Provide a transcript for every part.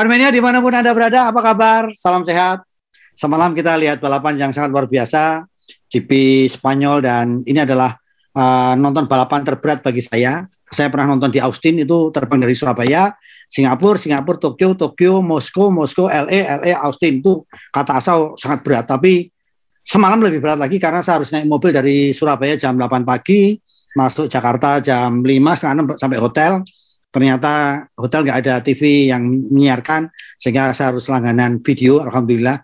Ewan Mania di mana pun Anda berada, apa kabar? Salam sehat. Semalam kita lihat balapan yang sangat luar biasa, GP Spanyol dan ini adalah uh, nonton balapan terberat bagi saya. Saya pernah nonton di Austin itu terbang dari Surabaya, Singapura, Singapura, Tokyo, Tokyo, Moskow, Moskow, LA, LA, Austin itu kata asal sangat berat. Tapi semalam lebih berat lagi karena saya harus naik mobil dari Surabaya jam 8 pagi, masuk Jakarta jam 5 setengah sampai hotel ternyata hotel nggak ada TV yang menyiarkan sehingga saya harus langganan video alhamdulillah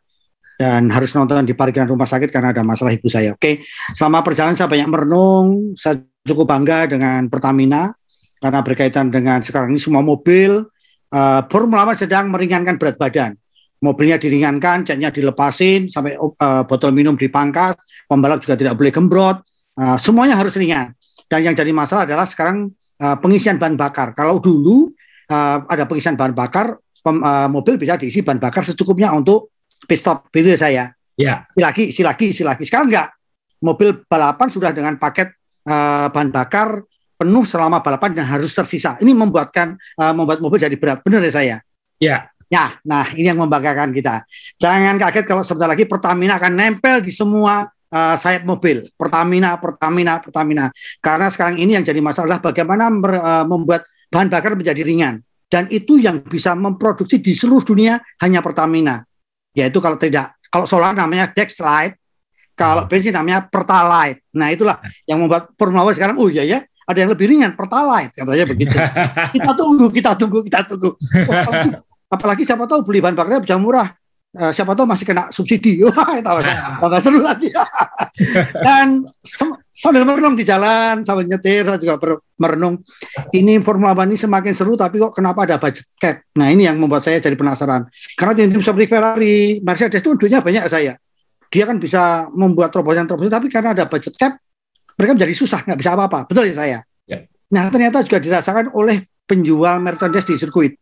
dan harus nonton di parkiran rumah sakit karena ada masalah ibu saya. Oke, selama perjalanan saya banyak merenung, saya cukup bangga dengan Pertamina karena berkaitan dengan sekarang ini semua mobil uh, Formula sedang meringankan berat badan. Mobilnya diringankan, catnya dilepasin, sampai uh, botol minum dipangkas, pembalap juga tidak boleh gembrot, uh, semuanya harus ringan. Dan yang jadi masalah adalah sekarang uh, pengisian bahan bakar. Kalau dulu uh, ada pengisian bahan bakar, pem, uh, mobil bisa diisi bahan bakar secukupnya untuk pit stop, gitu ya saya. Ya. Isi lagi, isi lagi, isi lagi. Sekarang enggak. Mobil balapan sudah dengan paket uh, bahan bakar penuh selama balapan dan harus tersisa. Ini membuatkan uh, membuat mobil jadi berat. Benar ya saya? Ya. Ya, nah ini yang membanggakan kita. Jangan kaget kalau sebentar lagi Pertamina akan nempel di semua uh, sayap mobil Pertamina, Pertamina, Pertamina. Karena sekarang ini yang jadi masalah bagaimana ber, uh, membuat bahan bakar menjadi ringan. Dan itu yang bisa memproduksi di seluruh dunia hanya Pertamina. Yaitu kalau tidak, kalau solar namanya Dexlite, kalau hmm. bensin namanya Pertalite. Nah itulah yang membuat Formula sekarang, oh iya ya, ada yang lebih ringan Pertalite katanya begitu. kita tunggu, kita tunggu, kita tunggu. apalagi siapa tahu beli bahan bakarnya bisa murah uh, siapa tahu masih kena subsidi. Wah, itu tambah seru lagi. Dan sambil merenung di jalan, sambil nyetir, saya juga merenung. Ini Formula One ini semakin seru, tapi kok kenapa ada budget cap? Nah, ini yang membuat saya jadi penasaran. Karena tim seperti Ferrari, Mercedes itu duitnya banyak saya. Dia kan bisa membuat terobosan-terobosan, tapi karena ada budget cap, mereka menjadi susah, nggak bisa apa-apa. Betul ya saya? Ya. Nah, ternyata juga dirasakan oleh penjual Mercedes di sirkuit.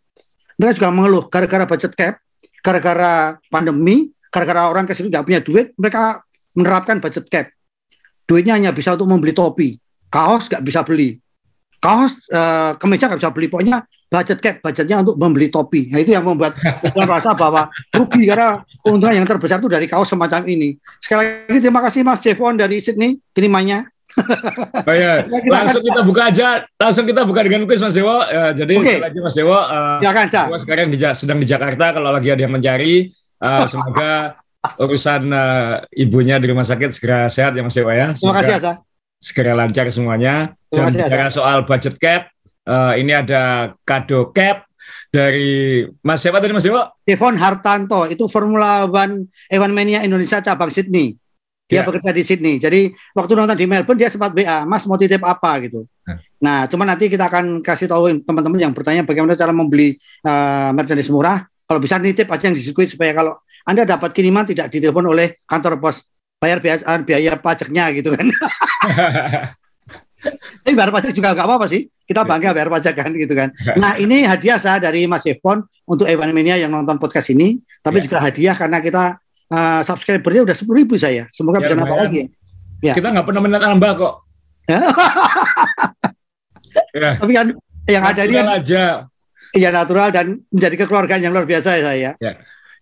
Mereka juga mengeluh gara-gara budget cap, gara-gara pandemi, gara-gara orang ke sini nggak punya duit, mereka menerapkan budget cap. Duitnya hanya bisa untuk membeli topi, kaos nggak bisa beli, kaos uh, kemeja nggak bisa beli. Pokoknya budget cap, budgetnya untuk membeli topi. Nah itu yang membuat saya rasa bahwa rugi karena keuntungan yang terbesar itu dari kaos semacam ini. Sekali lagi terima kasih Mas Jevon dari Sydney kirimannya. Oh ya, langsung kita buka aja, langsung kita buka dengan kuis Mas Dewo. Ya, jadi okay. lagi Mas Dewo, uh, Silakan, sekarang di, sedang di Jakarta. Kalau lagi ada yang mencari, uh, semoga urusan uh, ibunya di rumah sakit segera sehat ya Mas Dewo ya. Semoga Terima kasih Asa. Segera lancar semuanya. Dan bicara soal budget cap, uh, ini ada kado cap dari Mas siapa tadi Mas Dewo? Devon Hartanto, itu Formula One Evan Mania Indonesia cabang Sydney. Dia yeah. bekerja di Sydney. Jadi waktu nonton di Melbourne dia sempat BA, Mas mau titip apa gitu. Nah, nah cuma nanti kita akan kasih tahu teman-teman yang bertanya bagaimana cara membeli uh, Mercedes murah. Kalau bisa nitip aja yang di sirkuit supaya kalau Anda dapat kiriman tidak ditelepon oleh kantor pos bayar biaya, eh, biaya pajaknya gitu kan. Tapi bayar pajak juga nggak apa-apa sih. Kita bangga bayar pajak kan gitu kan. Nah ini hadiah saya dari Mas Evon untuk Evan Mania yang nonton podcast ini. Tapi yeah. juga hadiah karena kita uh, subscribernya udah sepuluh ribu saya. Semoga ya, bisa nambah lagi. Ya. Kita nggak pernah menambah kok. ya. Tapi kan yang natural ada ini kan, aja. Ya natural dan menjadi kekeluargaan yang luar biasa ya saya. Ya.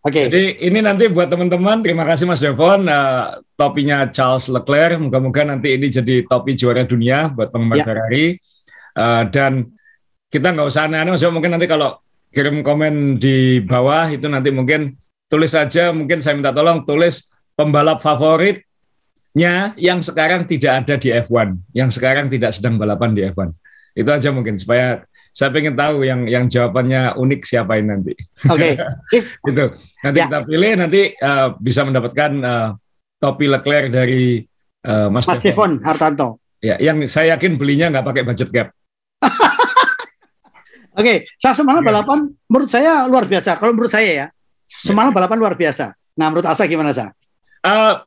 Oke. Okay. Jadi ini nanti buat teman-teman, terima kasih Mas Devon, uh, topinya Charles Leclerc. Moga-moga nanti ini jadi topi juara dunia buat penggemar ya. Ferrari. Uh, dan kita nggak usah aneh-aneh, mungkin nanti kalau kirim komen di bawah itu nanti mungkin tulis saja mungkin saya minta tolong tulis pembalap favoritnya yang sekarang tidak ada di F1, yang sekarang tidak sedang balapan di F1. Itu aja mungkin supaya saya pengen tahu yang yang jawabannya unik siapa ini nanti. Oke. Okay. gitu. Nanti ya. kita pilih nanti uh, bisa mendapatkan uh, topi Leclerc dari uh, Mas, Mas Devon Hartanto. Ya, yang saya yakin belinya nggak pakai budget cap. Oke, okay. saya semangat ya. balapan menurut saya luar biasa. Kalau menurut saya ya, Semalam balapan luar biasa. Nah, menurut Asa gimana, Sa? Uh,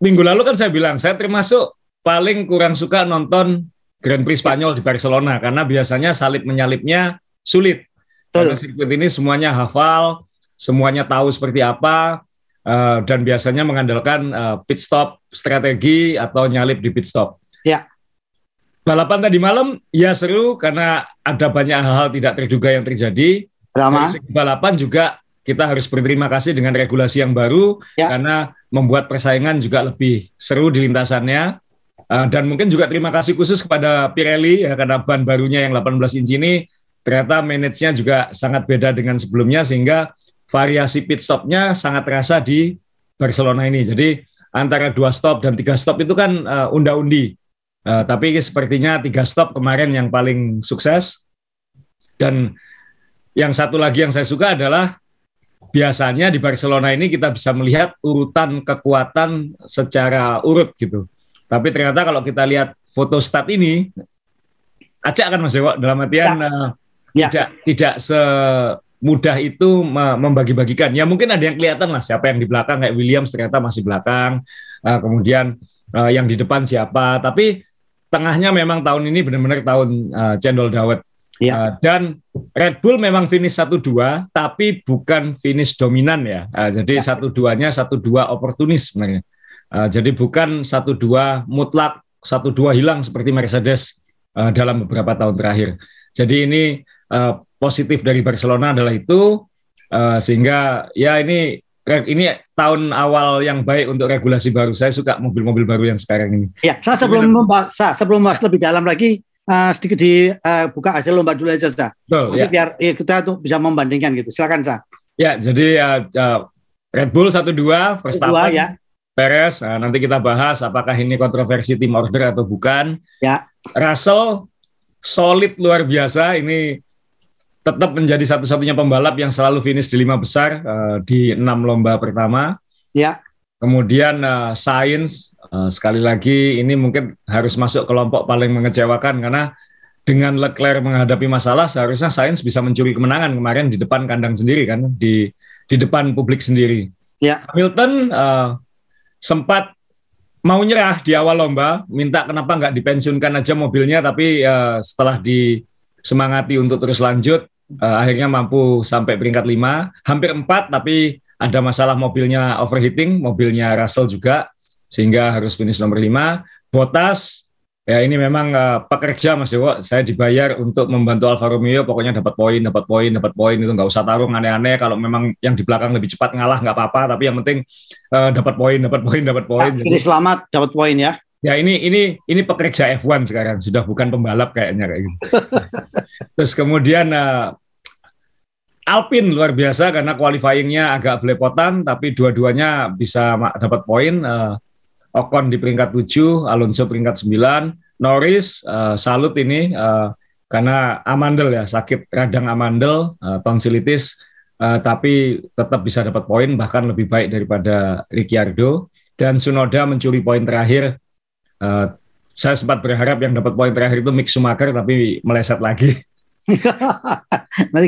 minggu lalu kan saya bilang, saya termasuk paling kurang suka nonton Grand Prix Spanyol di Barcelona karena biasanya salib menyalipnya sulit. Betul. Karena sirkuit ini semuanya hafal, semuanya tahu seperti apa, uh, dan biasanya mengandalkan uh, pit stop strategi atau nyalip di pit stop. Ya. Balapan tadi malam ya seru karena ada banyak hal-hal tidak terduga yang terjadi Drama. balapan juga kita harus berterima kasih dengan regulasi yang baru ya. karena membuat persaingan juga lebih seru di lintasannya. Uh, dan mungkin juga terima kasih khusus kepada Pirelli ya karena ban barunya yang 18 inci ini ternyata manage-nya juga sangat beda dengan sebelumnya sehingga variasi pit stopnya sangat terasa di Barcelona ini. Jadi antara dua stop dan tiga stop itu kan uh, unda-undi. Uh, tapi sepertinya tiga stop kemarin yang paling sukses. Dan yang satu lagi yang saya suka adalah biasanya di Barcelona ini kita bisa melihat urutan kekuatan secara urut gitu. Tapi ternyata kalau kita lihat foto stat ini, acak kan Mas Dewo dalam artian ya. Uh, ya. tidak tidak semudah itu membagi-bagikan. Ya mungkin ada yang kelihatan lah siapa yang di belakang kayak Williams ternyata masih belakang. Uh, kemudian uh, yang di depan siapa. Tapi tengahnya memang tahun ini benar-benar tahun uh, cendol dawet. Ya. Uh, dan Red Bull memang finish satu dua, tapi bukan finish dominan ya. Uh, jadi ya. satu duanya satu dua oportunis sebenarnya. Uh, jadi bukan satu dua mutlak satu dua hilang seperti Mercedes uh, dalam beberapa tahun terakhir. Jadi ini uh, positif dari Barcelona adalah itu uh, sehingga ya ini ini tahun awal yang baik untuk regulasi baru. Saya suka mobil-mobil baru yang sekarang ini. Ya, saya sebelum membahas, sebelum membahas lebih dalam lagi, uh, sedikit dibuka uh, hasil lomba dulu aja, Sa. Betul, ya. Biar ya, kita tuh bisa membandingkan gitu. Silakan, Sa. Ya, jadi uh, uh, Red Bull satu dua, Verstappen, ya. Perez. Uh, nanti kita bahas apakah ini kontroversi tim order atau bukan. Ya. Russell solid luar biasa. Ini tetap menjadi satu-satunya pembalap yang selalu finish di lima besar uh, di enam lomba pertama. Ya. Kemudian uh, Sains uh, sekali lagi ini mungkin harus masuk kelompok paling mengecewakan karena dengan Leclerc menghadapi masalah seharusnya Sains bisa mencuri kemenangan kemarin di depan kandang sendiri kan di di depan publik sendiri. Ya. Hamilton uh, sempat mau nyerah di awal lomba, minta kenapa nggak dipensiunkan aja mobilnya, tapi uh, setelah disemangati untuk terus lanjut, uh, akhirnya mampu sampai peringkat lima, hampir empat, tapi ada masalah mobilnya overheating, mobilnya Russell juga, sehingga harus finish nomor 5. Botas, ya ini memang uh, pekerja Mas Dewo, saya dibayar untuk membantu Alfa Romeo, pokoknya dapat poin, dapat poin, dapat poin, itu nggak usah tarung aneh-aneh, kalau memang yang di belakang lebih cepat ngalah nggak apa-apa, tapi yang penting uh, dapat poin, dapat poin, dapat poin. Nah, ini selamat dapat poin ya. Ya ini ini ini pekerja F1 sekarang sudah bukan pembalap kayaknya kayak gitu. Terus kemudian uh, Alpin luar biasa karena qualifyingnya agak belepotan, tapi dua-duanya bisa dapat poin. Uh, Ocon di peringkat 7, Alonso peringkat 9, Norris uh, salut ini uh, karena amandel ya sakit radang amandel, uh, tonsilitis, uh, tapi tetap bisa dapat poin bahkan lebih baik daripada Ricciardo. Dan Sunoda mencuri poin terakhir. Uh, saya sempat berharap yang dapat poin terakhir itu Mick Schumacher tapi meleset lagi. nah,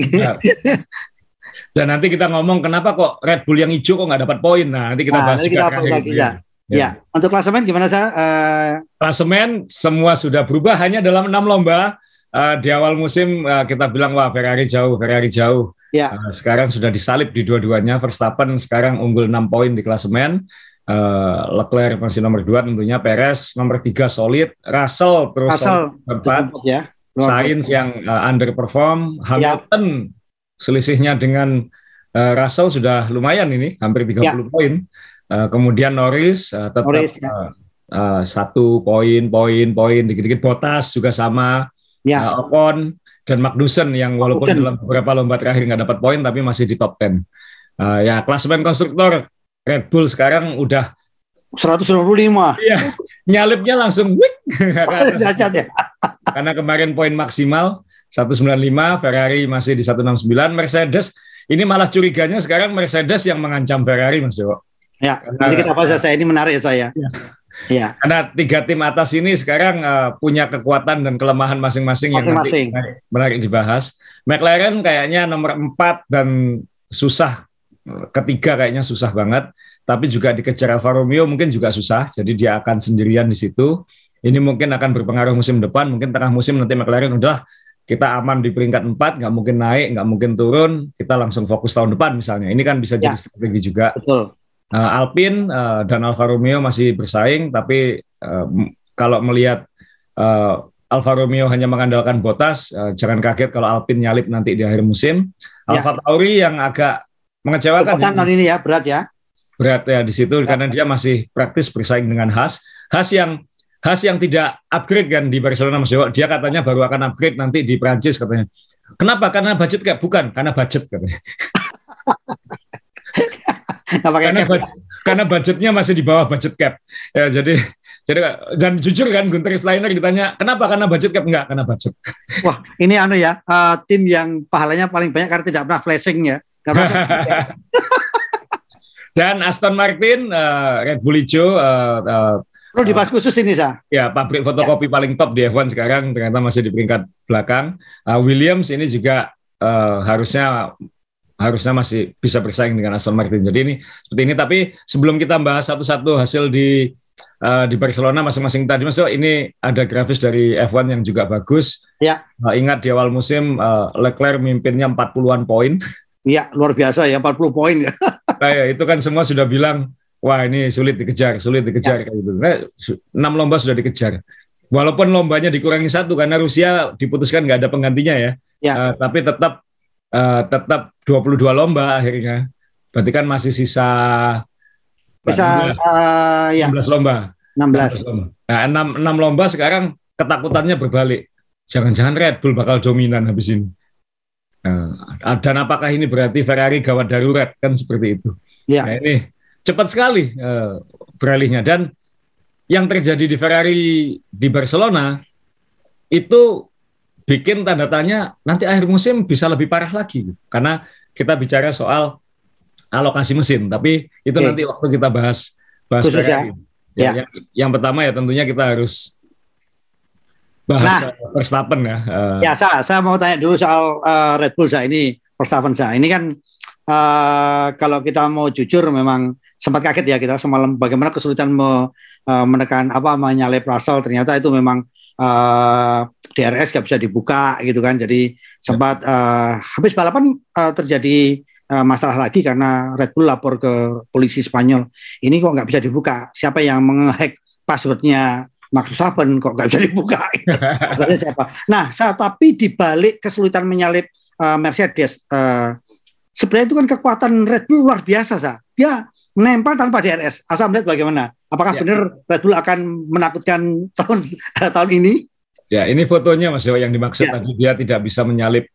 dan nanti kita ngomong kenapa kok Red Bull yang hijau kok nggak dapat poin. Nah, nanti kita nah, bahas nanti kita juga lagi, ya. Ya. ya, untuk klasemen gimana sih? Uh... Klasemen semua sudah berubah hanya dalam enam lomba. Uh, di awal musim uh, kita bilang wah Ferrari jauh, Ferrari jauh. Ya. Uh, sekarang sudah disalip di dua-duanya. Verstappen sekarang unggul 6 poin di klasemen. Uh, Leclerc masih nomor dua tentunya. Perez nomor tiga solid. Russell terus Russell, empat. Ya. Sains yang uh, underperform, Hamilton ya. selisihnya dengan uh, Russell sudah lumayan ini, hampir 30 ya. poin. Uh, kemudian Norris uh, tetap Norris, ya. uh, uh, satu poin, poin, poin, dikit-dikit Botas juga sama. Ya. Uh, Ocon dan Magnussen yang walaupun dalam beberapa lomba terakhir nggak dapat poin tapi masih di top 10. Uh, ya klasemen konstruktor Red Bull sekarang udah 125. Iya, nyalipnya langsung wik. ya. Karena kemarin poin maksimal 195, Ferrari masih di 169, Mercedes ini malah curiganya sekarang Mercedes yang mengancam Ferrari, Mas Dewo. Ya, Karena, nanti kita bahas saya ini menarik ya saya. Ya. Ya. Karena tiga tim atas ini sekarang uh, punya kekuatan dan kelemahan masing-masing yang masing menarik, menarik dibahas. McLaren kayaknya nomor empat dan susah ketiga kayaknya susah banget, tapi juga dikejar Alfa Romeo mungkin juga susah, jadi dia akan sendirian di situ. Ini mungkin akan berpengaruh musim depan, mungkin tengah musim nanti McLaren udah kita aman di peringkat 4, nggak mungkin naik, nggak mungkin turun, kita langsung fokus tahun depan misalnya. Ini kan bisa ya. jadi strategi juga. Betul. Uh, Alpine uh, dan Alfa Romeo masih bersaing, tapi uh, kalau melihat uh, Alfa Romeo hanya mengandalkan Bottas, uh, jangan kaget kalau Alpine nyalip nanti di akhir musim. Ya. Alfa Tauri yang agak mengecewakan. Bukan tahun ini ya, berat ya. Berat ya di situ ya. karena dia masih praktis bersaing dengan Haas. Haas yang Haas yang tidak upgrade kan di Barcelona Mas Dewa. Dia katanya baru akan upgrade nanti di Prancis katanya. Kenapa? Karena budget kayak bukan, karena budget katanya. karena, budget, karena budgetnya masih di bawah budget cap. Ya, jadi jadi dan jujur kan Gunter Steiner ditanya kenapa karena budget cap enggak karena budget. Wah ini anu ya uh, tim yang pahalanya paling banyak karena tidak pernah flashing ya. Karena dan Aston Martin uh, Red Bull hijau uh, uh, Perlu dibahas khusus ini, Sa. Ya, pabrik fotokopi ya. paling top di F1 sekarang ternyata masih di peringkat belakang. Uh, Williams ini juga uh, harusnya harusnya masih bisa bersaing dengan Aston Martin. Jadi ini seperti ini. Tapi sebelum kita bahas satu-satu hasil di uh, di Barcelona masing-masing tadi masuk ini ada grafis dari F1 yang juga bagus. Ya. Uh, ingat di awal musim uh, Leclerc mimpinnya 40-an poin. Iya, luar biasa ya 40 poin. nah, ya, itu kan semua sudah bilang wah ini sulit dikejar, sulit dikejar ya. kayak gitu. Nah, 6 lomba sudah dikejar. Walaupun lombanya dikurangi satu karena Rusia diputuskan nggak ada penggantinya ya. ya. Uh, tapi tetap uh, tetap 22 lomba akhirnya. Berarti kan masih sisa bisa 16, uh, ya. 16 lomba. 16. 16 lomba. Nah, 6, 6 lomba sekarang ketakutannya berbalik. Jangan-jangan Red Bull bakal dominan habis ini. Nah, dan apakah ini berarti Ferrari gawat darurat kan seperti itu? Ya. Nah, ini cepat sekali uh, beralihnya dan yang terjadi di Ferrari di Barcelona itu bikin tanda tanya nanti akhir musim bisa lebih parah lagi karena kita bicara soal alokasi mesin. Tapi itu okay. nanti waktu kita bahas bahas Khusus ya. ya. ya. Yang, yang pertama ya tentunya kita harus bahas nah, Verstappen ya. Uh, ya, saya, saya mau tanya dulu soal uh, Red Bull saya ini Verstappen saya. Ini kan uh, kalau kita mau jujur memang sempat kaget ya kita semalam bagaimana kesulitan me, uh, menekan apa menyalip Russell ternyata itu memang uh, DRS gak bisa dibuka gitu kan. Jadi sempat uh, habis balapan uh, terjadi uh, masalah lagi karena Red Bull lapor ke polisi Spanyol. Ini kok nggak bisa dibuka? Siapa yang menghack passwordnya Max Verstappen kok nggak bisa dibuka? siapa? Nah, saat tapi dibalik kesulitan menyalip uh, Mercedes, uh, sebenarnya itu kan kekuatan Red Bull luar biasa, sa. Dia menempel tanpa DRS. Asal melihat bagaimana? Apakah ya. benar Red Bull akan menakutkan tahun tahun ini? Ya, ini fotonya Mas Dewa yang dimaksud ya. tadi dia tidak bisa menyalip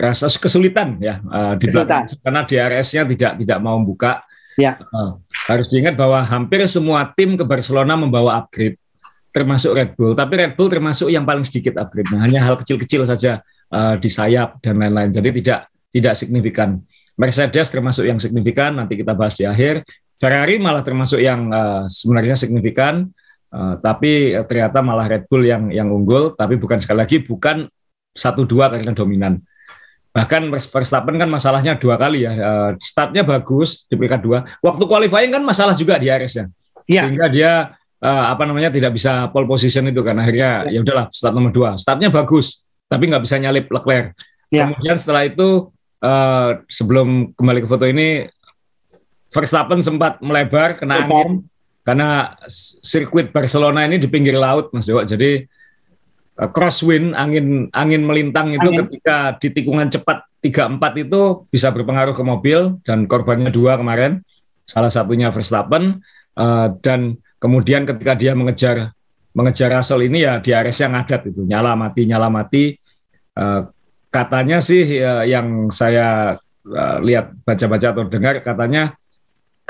rasa kesulitan ya uh, di belakang karena DRS-nya tidak tidak mau buka. Ya. Uh, harus diingat bahwa hampir semua tim ke Barcelona membawa upgrade, termasuk Red Bull. Tapi Red Bull termasuk yang paling sedikit upgrade. Nah, hanya hal kecil-kecil saja uh, di sayap dan lain-lain. Jadi tidak tidak signifikan. Mercedes termasuk yang signifikan. Nanti kita bahas di akhir. Ferrari malah termasuk yang uh, sebenarnya signifikan. Uh, tapi uh, ternyata malah Red Bull yang yang unggul. Tapi bukan sekali lagi bukan satu dua karena dominan Bahkan Verstappen kan masalahnya dua kali ya. Uh, startnya bagus di peringkat dua. Waktu qualifying kan masalah juga di RS ya. ya. Sehingga dia uh, apa namanya tidak bisa pole position itu kan akhirnya ya, ya udahlah start nomor dua. Startnya bagus tapi nggak bisa nyalip Leclerc. Ya. Kemudian setelah itu uh, sebelum kembali ke foto ini Verstappen sempat melebar kena angin karena sirkuit Barcelona ini di pinggir laut Mas Dewa. Jadi Eh, crosswind angin angin melintang itu angin. ketika di tikungan cepat 34 itu bisa berpengaruh ke mobil dan korbannya dua kemarin salah satunya Verstappen uh, dan kemudian ketika dia mengejar mengejar Russell ini ya di area yang adat itu nyala mati nyala mati uh, katanya sih uh, yang saya uh, lihat baca-baca atau dengar katanya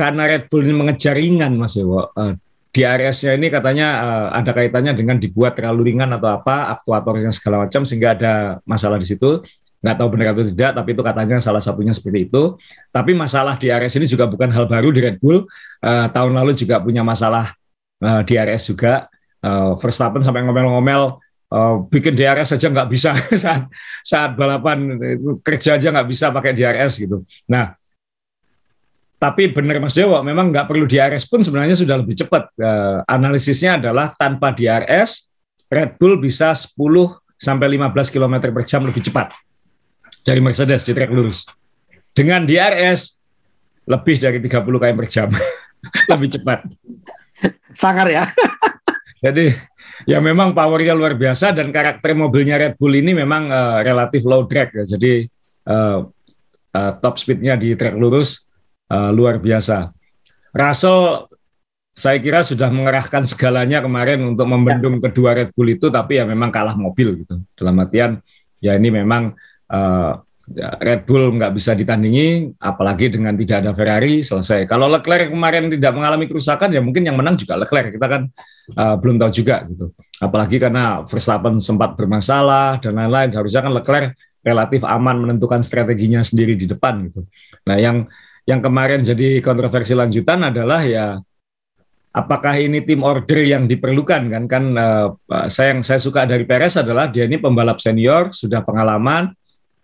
karena Red Bull ini mengejar ringan Mas Dewo uh, di RS-nya ini katanya uh, ada kaitannya dengan dibuat terlalu ringan atau apa, aktuatornya segala macam sehingga ada masalah di situ. Nggak tahu benar atau tidak, tapi itu katanya salah satunya seperti itu. Tapi masalah di RS ini juga bukan hal baru di Red Bull. Uh, tahun lalu juga punya masalah uh, di RS juga. Uh, Verstappen sampai ngomel-ngomel uh, bikin DRS saja nggak bisa saat saat balapan kerja aja nggak bisa pakai DRS gitu. Nah tapi benar Mas Dewo, memang nggak perlu DRS pun sebenarnya sudah lebih cepat. Uh, analisisnya adalah tanpa DRS, Red Bull bisa 10 sampai 15 km per jam lebih cepat dari Mercedes di trek lurus. Dengan DRS lebih dari 30 km per jam lebih cepat. Sangar ya. Jadi Ya memang powernya luar biasa dan karakter mobilnya Red Bull ini memang uh, relatif low drag ya. Jadi uh, uh, top speednya di trek lurus uh, luar biasa. Russell saya kira sudah mengerahkan segalanya kemarin untuk membendung ya. kedua Red Bull itu, tapi ya memang kalah mobil gitu. Dalam artian ya ini memang uh, Red Bull nggak bisa ditandingi, apalagi dengan tidak ada Ferrari selesai. Kalau Leclerc kemarin tidak mengalami kerusakan, ya mungkin yang menang juga Leclerc. Kita kan uh, belum tahu juga gitu. Apalagi karena Verstappen sempat bermasalah dan lain-lain. Seharusnya kan Leclerc relatif aman menentukan strateginya sendiri di depan gitu. Nah, yang yang kemarin jadi kontroversi lanjutan adalah ya apakah ini tim order yang diperlukan kan? Kan uh, saya yang saya suka dari Perez adalah dia ini pembalap senior sudah pengalaman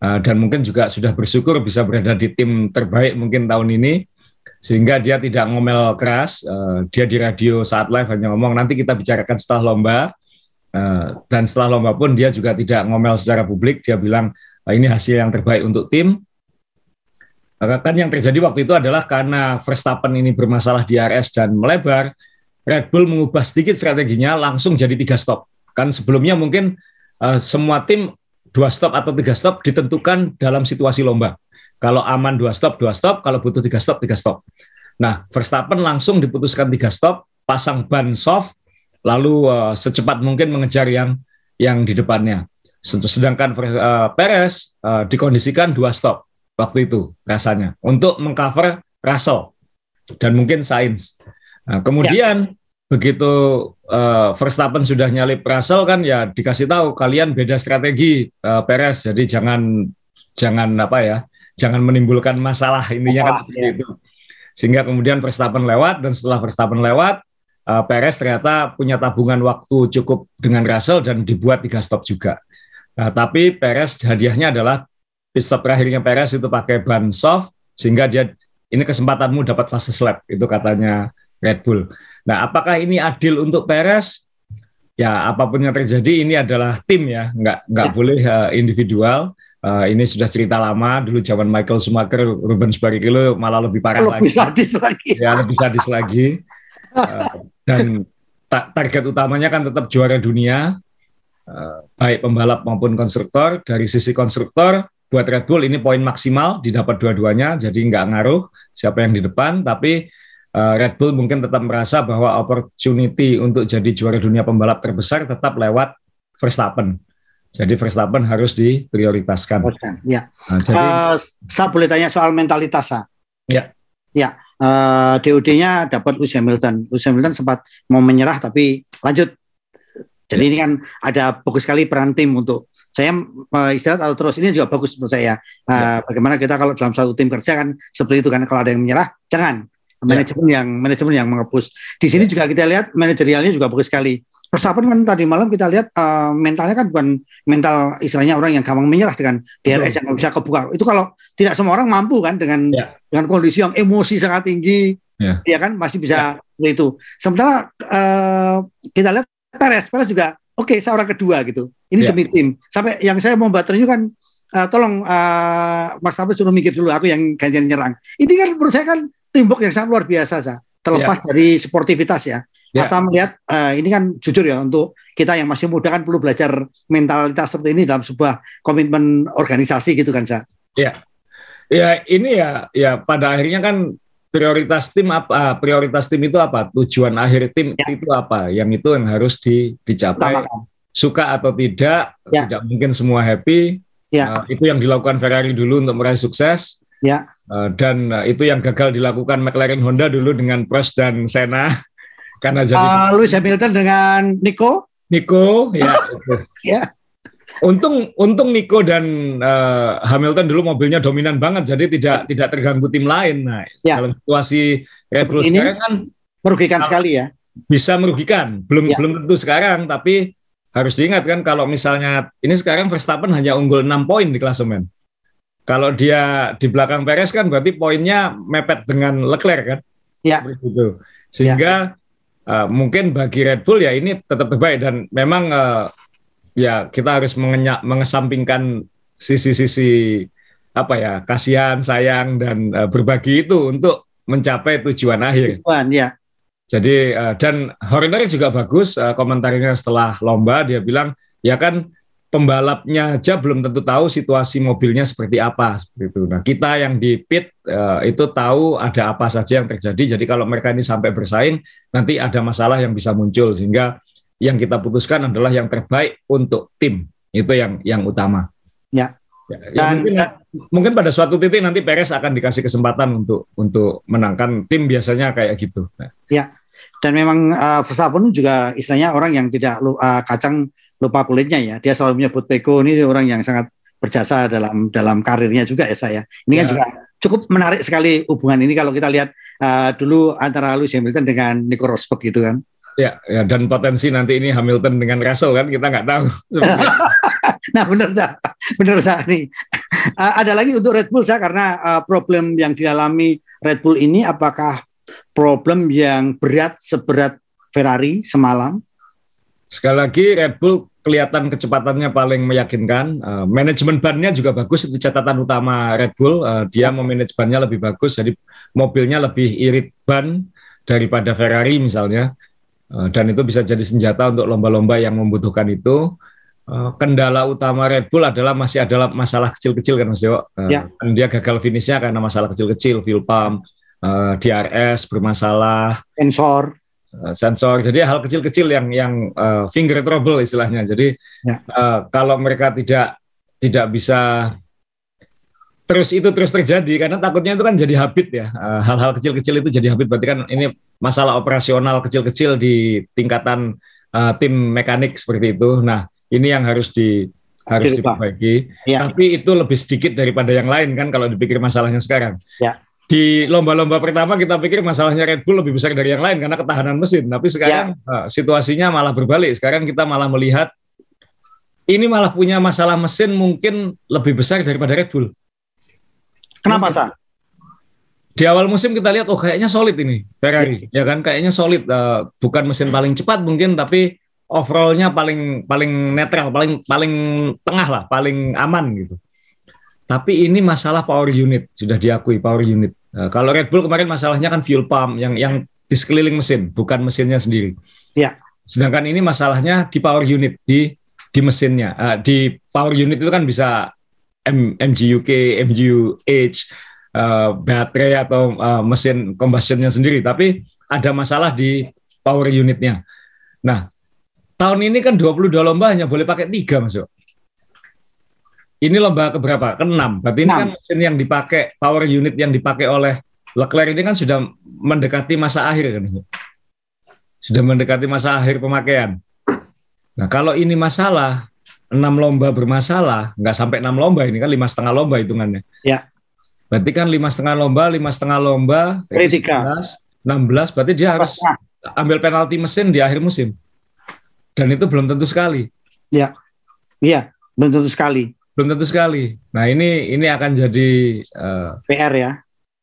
uh, dan mungkin juga sudah bersyukur bisa berada di tim terbaik mungkin tahun ini sehingga dia tidak ngomel keras uh, dia di radio saat live hanya ngomong nanti kita bicarakan setelah lomba. Uh, dan setelah lomba pun dia juga tidak ngomel secara publik dia bilang ini hasil yang terbaik untuk tim kan yang terjadi waktu itu adalah karena Verstappen ini bermasalah di RS dan melebar, Red Bull mengubah sedikit strateginya langsung jadi tiga stop. Kan sebelumnya mungkin uh, semua tim dua stop atau tiga stop ditentukan dalam situasi lomba. Kalau aman dua stop, dua stop. Kalau butuh tiga stop, tiga stop. Nah, Verstappen langsung diputuskan tiga stop, pasang ban soft, lalu uh, secepat mungkin mengejar yang yang di depannya. Sedangkan uh, Perez uh, dikondisikan dua stop waktu itu rasanya untuk mengcover Russell dan mungkin Sainz. Nah, kemudian ya. begitu uh, Verstappen sudah nyalip Russell kan ya dikasih tahu kalian beda strategi uh, Perez jadi jangan jangan apa ya jangan menimbulkan masalah intinya kan seperti ya. itu. Sehingga kemudian Verstappen lewat dan setelah Verstappen lewat uh, Perez ternyata punya tabungan waktu cukup dengan Russell dan dibuat tiga stop juga. Nah, tapi Perez hadiahnya adalah stop terakhirnya Perez itu pakai ban soft sehingga dia ini kesempatanmu dapat fase lap itu katanya Red Bull. Nah, apakah ini adil untuk Perez? Ya, apa pun yang terjadi ini adalah tim ya, nggak nggak ya. boleh uh, individual. Uh, ini sudah cerita lama dulu zaman Michael Schumacher, Rubens Barrichello malah lebih parah lebih lagi. Sadis lagi. Ya, lebih sadis lagi. Uh, dan ta target utamanya kan tetap juara dunia, uh, baik pembalap maupun konstruktor. Dari sisi konstruktor, buat Red Bull ini poin maksimal didapat dua-duanya, jadi nggak ngaruh siapa yang di depan, tapi uh, Red Bull mungkin tetap merasa bahwa opportunity untuk jadi juara dunia pembalap terbesar tetap lewat Verstappen. Jadi Verstappen harus diprioritaskan. Ya. Nah, jadi, uh, saya boleh tanya soal mentalitas, sa? Ya. Ya. Uh, DOD-nya dapat Lewis Hamilton. Lewis Hamilton sempat mau menyerah tapi lanjut. Jadi ya. ini kan ada bagus sekali peran tim untuk saya uh, istirahat atau terus ini juga bagus menurut saya. Uh, ya. Bagaimana kita kalau dalam satu tim kerja kan seperti itu kan kalau ada yang menyerah jangan ya. manajemen yang manajemen yang mengepus. Di sini ya. juga kita lihat manajerialnya juga bagus sekali. Persiapan kan tadi malam kita lihat uh, mentalnya kan bukan mental istilahnya orang yang gampang menyerah dengan DRS yang bisa kebuka. Itu kalau tidak semua orang mampu kan dengan ya. dengan kondisi yang emosi sangat tinggi, ya, ya kan masih bisa ya. itu. Sementara uh, kita lihat Perez, Perez juga oke okay, saya orang kedua gitu. Ini yeah. demi tim. Sampai yang saya mau baterainya kan uh, tolong uh, Mas Tabe suruh mikir dulu aku yang gantian nyerang. Ini kan menurut saya kan timbuk yang sangat luar biasa sa. Terlepas yeah. dari sportivitas ya. Yeah. Asal melihat uh, ini kan jujur ya untuk kita yang masih muda kan perlu belajar mentalitas seperti ini dalam sebuah komitmen organisasi gitu kan sa. Iya. Ya ini ya ya pada akhirnya kan prioritas tim apa? Ah, prioritas tim itu apa? Tujuan akhir tim ya. itu apa? Yang itu yang harus di, dicapai. Suka atau tidak ya. tidak mungkin semua happy. Ya. uh, itu yang dilakukan Ferrari dulu untuk meraih sukses. Ya. uh, dan uh, itu yang gagal dilakukan McLaren Honda dulu dengan Prost dan Senna. Karena jadi uh, Lewis Hamilton dengan Nico. Nico ya ya Untung untung Nico dan uh, Hamilton dulu mobilnya dominan banget jadi tidak tidak terganggu tim lain. Nah, ya. dalam situasi Red Bull sekarang kan merugikan sekali ya. Bisa merugikan. Belum ya. belum tentu sekarang tapi harus diingat kan kalau misalnya ini sekarang Verstappen hanya unggul 6 poin di klasemen. Kalau dia di belakang Perez kan berarti poinnya mepet dengan Leclerc kan? Ya. Sehingga ya. uh, mungkin bagi Red Bull ya ini tetap terbaik dan memang uh, ya kita harus mengenyak, mengesampingkan sisi-sisi apa ya kasihan sayang dan uh, berbagi itu untuk mencapai tujuan akhir. Tujuan ya. Jadi uh, dan Horner juga bagus uh, komentarnya setelah lomba dia bilang ya kan pembalapnya aja belum tentu tahu situasi mobilnya seperti apa seperti itu. Nah kita yang di pit uh, itu tahu ada apa saja yang terjadi. Jadi kalau mereka ini sampai bersaing nanti ada masalah yang bisa muncul sehingga yang kita putuskan adalah yang terbaik untuk tim itu yang yang utama. Ya. Ya, ya Dan, mungkin, ya, mungkin pada suatu titik nanti Perez akan dikasih kesempatan untuk untuk menangkan tim biasanya kayak gitu. Nah. Ya, dan memang uh, Verstappen juga istilahnya orang yang tidak uh, kacang lupa kulitnya ya. Dia selalu menyebut Peko ini orang yang sangat berjasa dalam dalam karirnya juga ya saya. Ini kan ya. kan juga cukup menarik sekali hubungan ini kalau kita lihat uh, dulu antara Lewis Hamilton dengan Nico Rosberg gitu kan. Ya, ya dan potensi nanti ini Hamilton dengan Russell kan kita nggak tahu. nah benar sah, benar sah nih. Uh, ada lagi untuk Red Bull saya karena uh, problem yang dialami Red Bull ini apakah problem yang berat seberat Ferrari semalam Sekali lagi Red Bull kelihatan kecepatannya paling meyakinkan. Uh, manajemen bannya juga bagus itu catatan utama Red Bull. Uh, dia memanage bannya lebih bagus, jadi mobilnya lebih irit ban daripada Ferrari misalnya. Uh, dan itu bisa jadi senjata untuk lomba-lomba yang membutuhkan itu. Uh, kendala utama Red Bull adalah masih adalah masalah kecil-kecil kan Mas Dewo. Uh, ya. Dia gagal finishnya karena masalah kecil-kecil, fuel pump, DRS bermasalah, sensor Eh, sensor. Jadi hal kecil-kecil yang yang finger trouble istilahnya. Jadi ya. kalau mereka tidak tidak bisa terus itu terus terjadi karena takutnya itu kan jadi habit ya. hal-hal uh, kecil-kecil itu jadi habit berarti kan ini masalah operasional kecil-kecil di tingkatan uh, tim mekanik seperti itu. Nah, ini yang harus di harus diperbaiki. Ya. Tapi itu lebih sedikit daripada yang lain kan kalau dipikir masalahnya sekarang. Ya di lomba-lomba pertama kita pikir masalahnya Red Bull lebih besar dari yang lain karena ketahanan mesin. Tapi sekarang ya. uh, situasinya malah berbalik. Sekarang kita malah melihat ini malah punya masalah mesin mungkin lebih besar daripada Red Bull. Kenapa sah? Di awal musim kita lihat oh kayaknya solid ini Ferrari, ya, ya kan kayaknya solid. Uh, bukan mesin paling cepat mungkin tapi overallnya paling paling netral, paling paling tengah lah, paling aman gitu. Tapi ini masalah power unit sudah diakui power unit. Nah, kalau Red Bull kemarin masalahnya kan fuel pump yang yang di sekeliling mesin, bukan mesinnya sendiri. Ya. Sedangkan ini masalahnya di power unit di di mesinnya. Uh, di power unit itu kan bisa M, MGUK, MGUH, uh, baterai atau uh, mesin combustionnya sendiri. Tapi ada masalah di power unitnya. Nah, tahun ini kan 22 lomba hanya boleh pakai tiga masuk. Ini lomba keberapa? Keenam. Berarti ini kan mesin yang dipakai, power unit yang dipakai oleh Leclerc ini kan sudah mendekati masa akhir kan? Sudah mendekati masa akhir pemakaian. Nah kalau ini masalah, enam lomba bermasalah, nggak sampai enam lomba ini kan lima setengah lomba hitungannya. Ya. Berarti kan lima setengah lomba, lima setengah lomba, enam belas, berarti dia harus ambil penalti mesin di akhir musim. Dan itu belum tentu sekali. Ya, iya, belum tentu sekali. Belum tentu sekali. Nah ini ini akan jadi uh, eh, PR ya.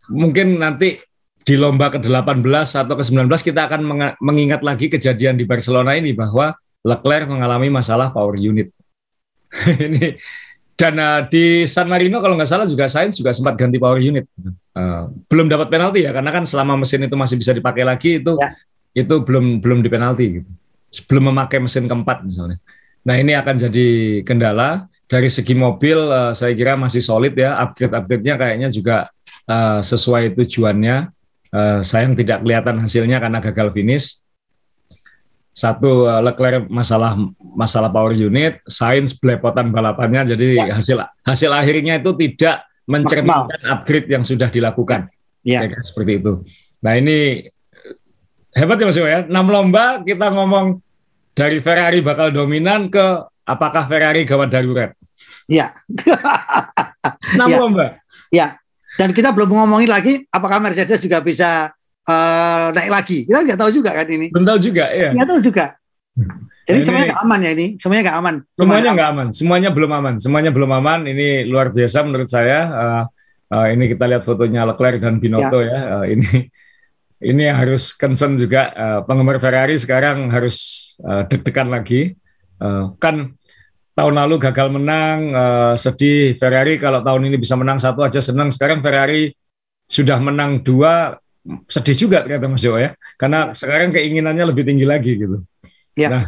Mungkin nanti di lomba ke-18 atau ke-19 kita akan mengingat lagi kejadian di Barcelona ini bahwa Leclerc mengalami masalah power unit. ini dan uh, di San Marino kalau nggak salah juga Sainz juga sempat ganti power unit. Uh, belum dapat penalti ya karena kan selama mesin itu masih bisa dipakai lagi itu ya. itu belum belum di penalti gitu. Sebelum memakai mesin keempat misalnya. Nah ini akan jadi kendala dari segi mobil uh, saya kira masih solid ya upgrade-upgrade-nya kayaknya juga uh, sesuai tujuannya. Uh, sayang tidak kelihatan hasilnya karena gagal finish. Satu uh, Leclerc masalah masalah power unit, Sainz belepotan balapannya jadi ya. hasil hasil akhirnya itu tidak mencerminkan upgrade yang sudah dilakukan. Ya. ya seperti itu. Nah ini hebat ya Mas ya. 6 lomba kita ngomong dari Ferrari bakal dominan ke apakah Ferrari gawat darurat. Iya. Enam ya. lomba. Ya. Dan kita belum ngomongin lagi apakah Mercedes juga bisa uh, naik lagi. Kita nggak tahu juga kan ini. Belum tahu juga, ya. Nggak tahu juga. Jadi ini, semuanya nggak aman ya ini, semuanya nggak aman. Semuanya nggak aman. aman, semuanya belum aman, semuanya belum aman. Ini luar biasa menurut saya. Uh, uh, ini kita lihat fotonya Leclerc dan Binotto ya. ya. Uh, ini ini harus concern juga. Uh, penggemar Ferrari sekarang harus uh, deg-degan lagi. Uh, kan tahun lalu gagal menang, uh, sedih. Ferrari kalau tahun ini bisa menang satu aja senang. Sekarang Ferrari sudah menang dua, sedih juga ternyata Mas Dewa ya, karena ya. sekarang keinginannya lebih tinggi lagi gitu. Ya. Nah,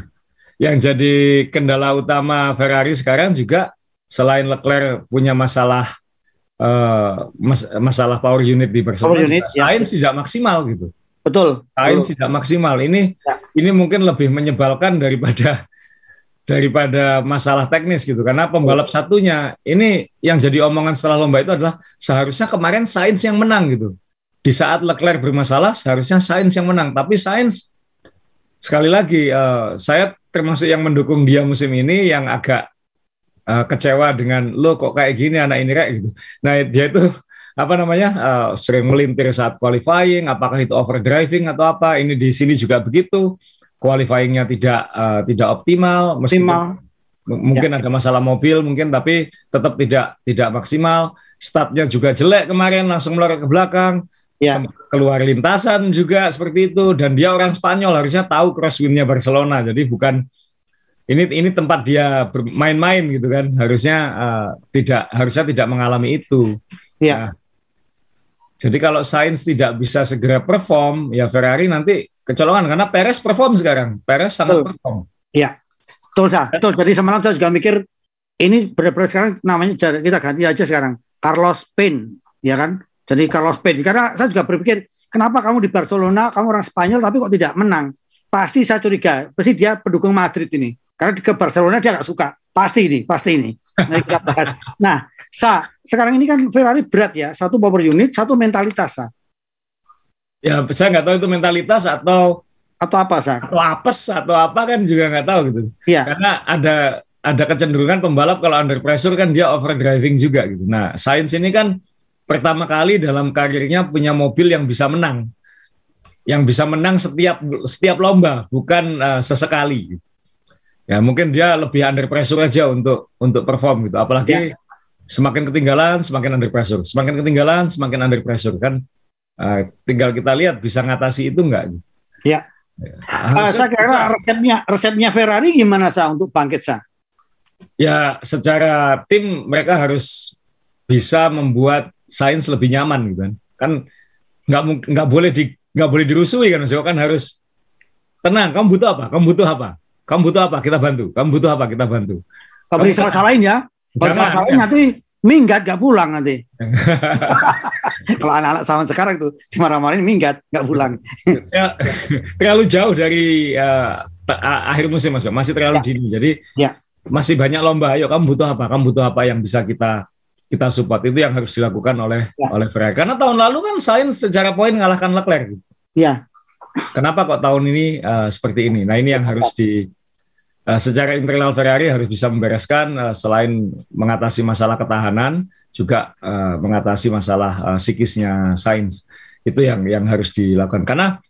yang jadi kendala utama Ferrari sekarang juga selain Leclerc punya masalah uh, mas masalah power unit di Barcelona, unit, ya. sains tidak maksimal gitu. Betul. Sains tidak maksimal. Ini ya. ini mungkin lebih menyebalkan daripada daripada masalah teknis gitu karena pembalap satunya ini yang jadi omongan setelah lomba itu adalah seharusnya kemarin Sains yang menang gitu di saat Leclerc bermasalah seharusnya Sains yang menang. Tapi Sains sekali lagi uh, saya termasuk yang mendukung dia musim ini yang agak uh, kecewa dengan lo kok kayak gini anak ini kayak gitu. Nah dia itu apa namanya uh, sering melintir saat qualifying apakah itu overdriving atau apa. Ini di sini juga begitu. Qualifyingnya tidak uh, tidak optimal, meskipun mungkin ya. ada masalah mobil mungkin tapi tetap tidak tidak maksimal. Startnya juga jelek kemarin langsung melorot ke belakang. Ya. Keluar lintasan juga seperti itu dan dia orang Spanyol harusnya tahu crosswindnya Barcelona jadi bukan ini ini tempat dia bermain-main gitu kan harusnya uh, tidak harusnya tidak mengalami itu. Ya. Nah, jadi kalau Sainz tidak bisa segera perform, ya Ferrari nanti kecolongan karena Perez perform sekarang. Perez sangat Betul. perform. Iya. Betul, sah. Betul. Jadi semalam saya juga mikir ini benar-benar sekarang namanya kita ganti aja sekarang Carlos Pain, ya kan? Jadi Carlos Pain karena saya juga berpikir kenapa kamu di Barcelona kamu orang Spanyol tapi kok tidak menang? Pasti saya curiga, pasti dia pendukung Madrid ini. Karena ke Barcelona dia nggak suka. Pasti ini, pasti ini. Nah, kita bahas. Nah, sa sekarang ini kan Ferrari berat ya, satu power unit, satu mentalitas sa. Ya, saya nggak tahu itu mentalitas atau atau apa sah? Atau apes atau apa kan juga nggak tahu gitu. Iya. Karena ada ada kecenderungan pembalap kalau under pressure kan dia overdriving juga gitu. Nah, Sainz ini kan pertama kali dalam karirnya punya mobil yang bisa menang, yang bisa menang setiap setiap lomba, bukan uh, sesekali. Ya mungkin dia lebih under pressure aja untuk untuk perform gitu. Apalagi ya. semakin ketinggalan, semakin under pressure, semakin ketinggalan, semakin under pressure kan Uh, tinggal kita lihat bisa ngatasi itu enggak? Ya. ya. Uh, saya kira resepnya resepnya Ferrari gimana sah untuk bangkit sah? Ya secara tim mereka harus bisa membuat sains lebih nyaman gitu kan. Kan nggak nggak boleh di nggak boleh dirusui kan Mas kan harus tenang. Kamu butuh apa? Kamu butuh apa? Kamu butuh apa? Kita bantu. Kamu butuh apa? Kita bantu. Kamu bisa salahin ya. Kalau salahin nanti minggat gak pulang nanti. Kalau anak-anak sama sekarang tuh marah-marahin minggat gak pulang. ya, terlalu jauh dari uh, akhir musim mas, masih terlalu ya. dini. Jadi ya. masih banyak lomba. Ayo kamu butuh apa? Kamu butuh apa yang bisa kita kita support itu yang harus dilakukan oleh ya. oleh Ferrari. Karena tahun lalu kan Sainz secara poin mengalahkan Leclerc. Iya. Kenapa kok tahun ini uh, seperti ini? Nah ini yang harus di uh, secara internal Ferrari harus bisa membereskan uh, selain mengatasi masalah ketahanan juga uh, mengatasi masalah uh, psikisnya Sainz itu yang yang harus dilakukan karena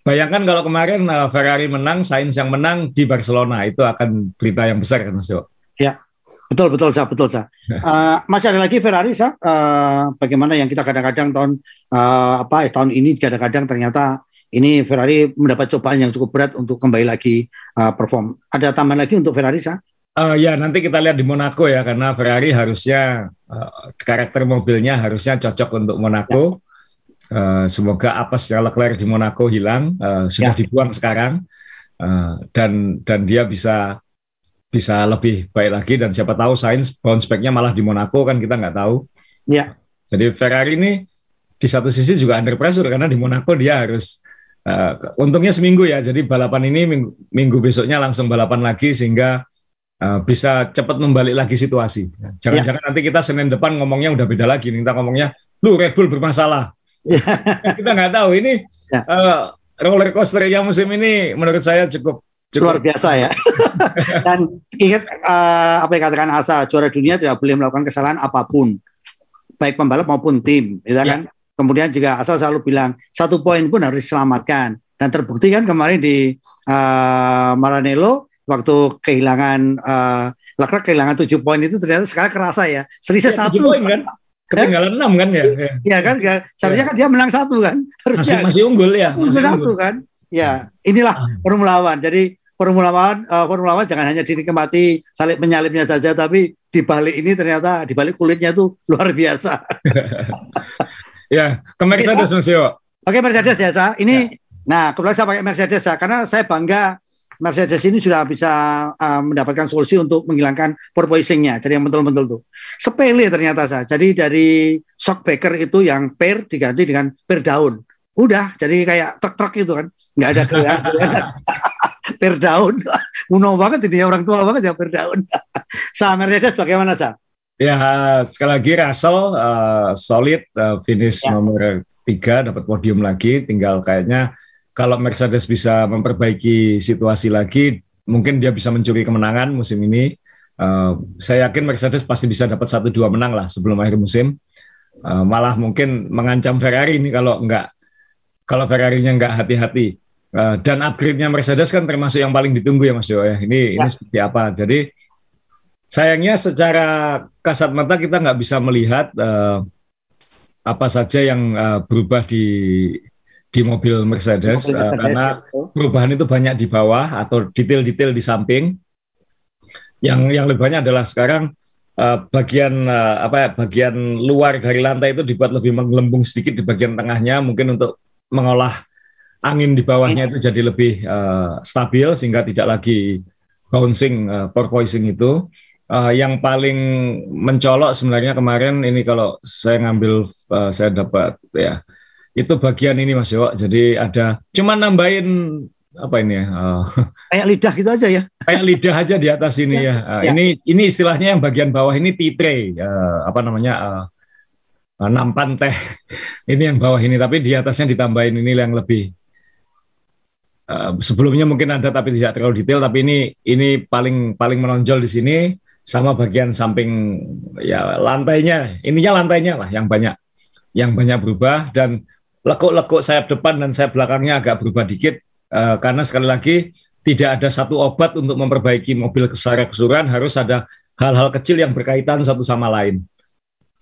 bayangkan kalau kemarin uh, Ferrari menang Sainz yang menang di Barcelona itu akan berita yang besar kan Mas Jo. Ya betul betul sah betul sah uh, masih ada lagi Ferrari sah uh, bagaimana yang kita kadang-kadang tahun uh, apa tahun ini kadang-kadang ternyata ini Ferrari mendapat cobaan yang cukup berat untuk kembali lagi uh, perform. Ada tambahan lagi untuk Ferrari, sah? Uh, ya nanti kita lihat di Monaco ya karena Ferrari harusnya uh, karakter mobilnya harusnya cocok untuk Monaco. Ya. Uh, semoga apesnya Leclerc di Monaco hilang uh, sudah ya. dibuang sekarang uh, dan dan dia bisa bisa lebih baik lagi dan siapa tahu Sainz bounce back-nya malah di Monaco kan kita nggak tahu. Ya. Jadi Ferrari ini di satu sisi juga under pressure karena di Monaco dia harus Uh, untungnya seminggu ya, jadi balapan ini minggu, minggu besoknya langsung balapan lagi sehingga uh, bisa cepat membalik lagi situasi. Jangan-jangan ya. nanti kita Senin depan ngomongnya udah beda lagi, kita ngomongnya, lu Red Bull bermasalah. Ya. kita nggak tahu ini ya. uh, roller coasternya musim ini menurut saya cukup cukup. Luar biasa ya. Dan ingat uh, apa yang katakan Asa, juara dunia tidak boleh melakukan kesalahan apa pun, baik pembalap maupun tim, gitu ya. kan? Kemudian juga asal selalu bilang satu poin pun harus diselamatkan. Dan terbukti kan kemarin di uh, Maranello waktu kehilangan uh, Leclerc kehilangan tujuh poin itu ternyata sekarang kerasa ya. Selisih ya, satu. poin kan? Ketinggalan enam kan ya? Iya kan? Seharusnya ya. kan dia menang satu kan? Masih masih unggul ya unggul satu kan ya inilah ah. Formula One jadi Formula One uh, Formula One jangan hanya dinikmati salib menyalipnya saja tapi di balik ini ternyata di balik kulitnya itu luar biasa Ya, kemarin saya Mas Yo. Oke Mercedes ya, Sa. Ini, ya. nah kebetulan saya pakai Mercedes ya, karena saya bangga Mercedes ini sudah bisa uh, mendapatkan solusi untuk menghilangkan porpoisingnya. Jadi yang betul-betul tuh sepele ternyata saya. Jadi dari shock breaker itu yang per diganti dengan per daun. Udah, jadi kayak truk-truk itu kan, nggak ada gerak. per daun. Kuno banget ini orang tua banget ya per daun. sa Mercedes bagaimana sa? Ya sekali lagi Russell uh, solid uh, finish ya. nomor tiga dapat podium lagi. Tinggal kayaknya kalau Mercedes bisa memperbaiki situasi lagi, mungkin dia bisa mencuri kemenangan musim ini. Uh, saya yakin Mercedes pasti bisa dapat satu dua menang lah sebelum akhir musim. Uh, malah mungkin mengancam Ferrari ini kalau enggak kalau Ferrari-nya enggak hati-hati. Uh, dan upgrade-nya Mercedes kan termasuk yang paling ditunggu ya Mas Jo ya. Ini ya. ini seperti apa? Jadi sayangnya secara kasat mata kita nggak bisa melihat uh, apa saja yang uh, berubah di di mobil Mercedes, mobil Mercedes uh, karena itu. perubahan itu banyak di bawah atau detail-detail di samping. Yang yang lebih banyak adalah sekarang uh, bagian uh, apa ya, bagian luar dari lantai itu dibuat lebih menggelembung sedikit di bagian tengahnya mungkin untuk mengolah angin di bawahnya itu jadi lebih uh, stabil sehingga tidak lagi bouncing uh, porpoising itu. Uh, yang paling mencolok sebenarnya kemarin ini kalau saya ngambil uh, saya dapat ya itu bagian ini Mas Yo. Jadi ada cuma nambahin apa ini ya? Uh, kayak lidah gitu aja ya. Kayak lidah aja di atas ini ya. Uh, ya. Ini ini istilahnya yang bagian bawah ini titre uh, apa namanya? Uh, uh, nampan teh. ini yang bawah ini tapi di atasnya ditambahin ini yang lebih uh, sebelumnya mungkin ada tapi tidak terlalu detail tapi ini ini paling paling menonjol di sini sama bagian samping ya lantainya ininya lantainya lah yang banyak yang banyak berubah dan lekuk-lekuk sayap depan dan sayap belakangnya agak berubah dikit uh, karena sekali lagi tidak ada satu obat untuk memperbaiki mobil secara keseluruhan harus ada hal-hal kecil yang berkaitan satu sama lain.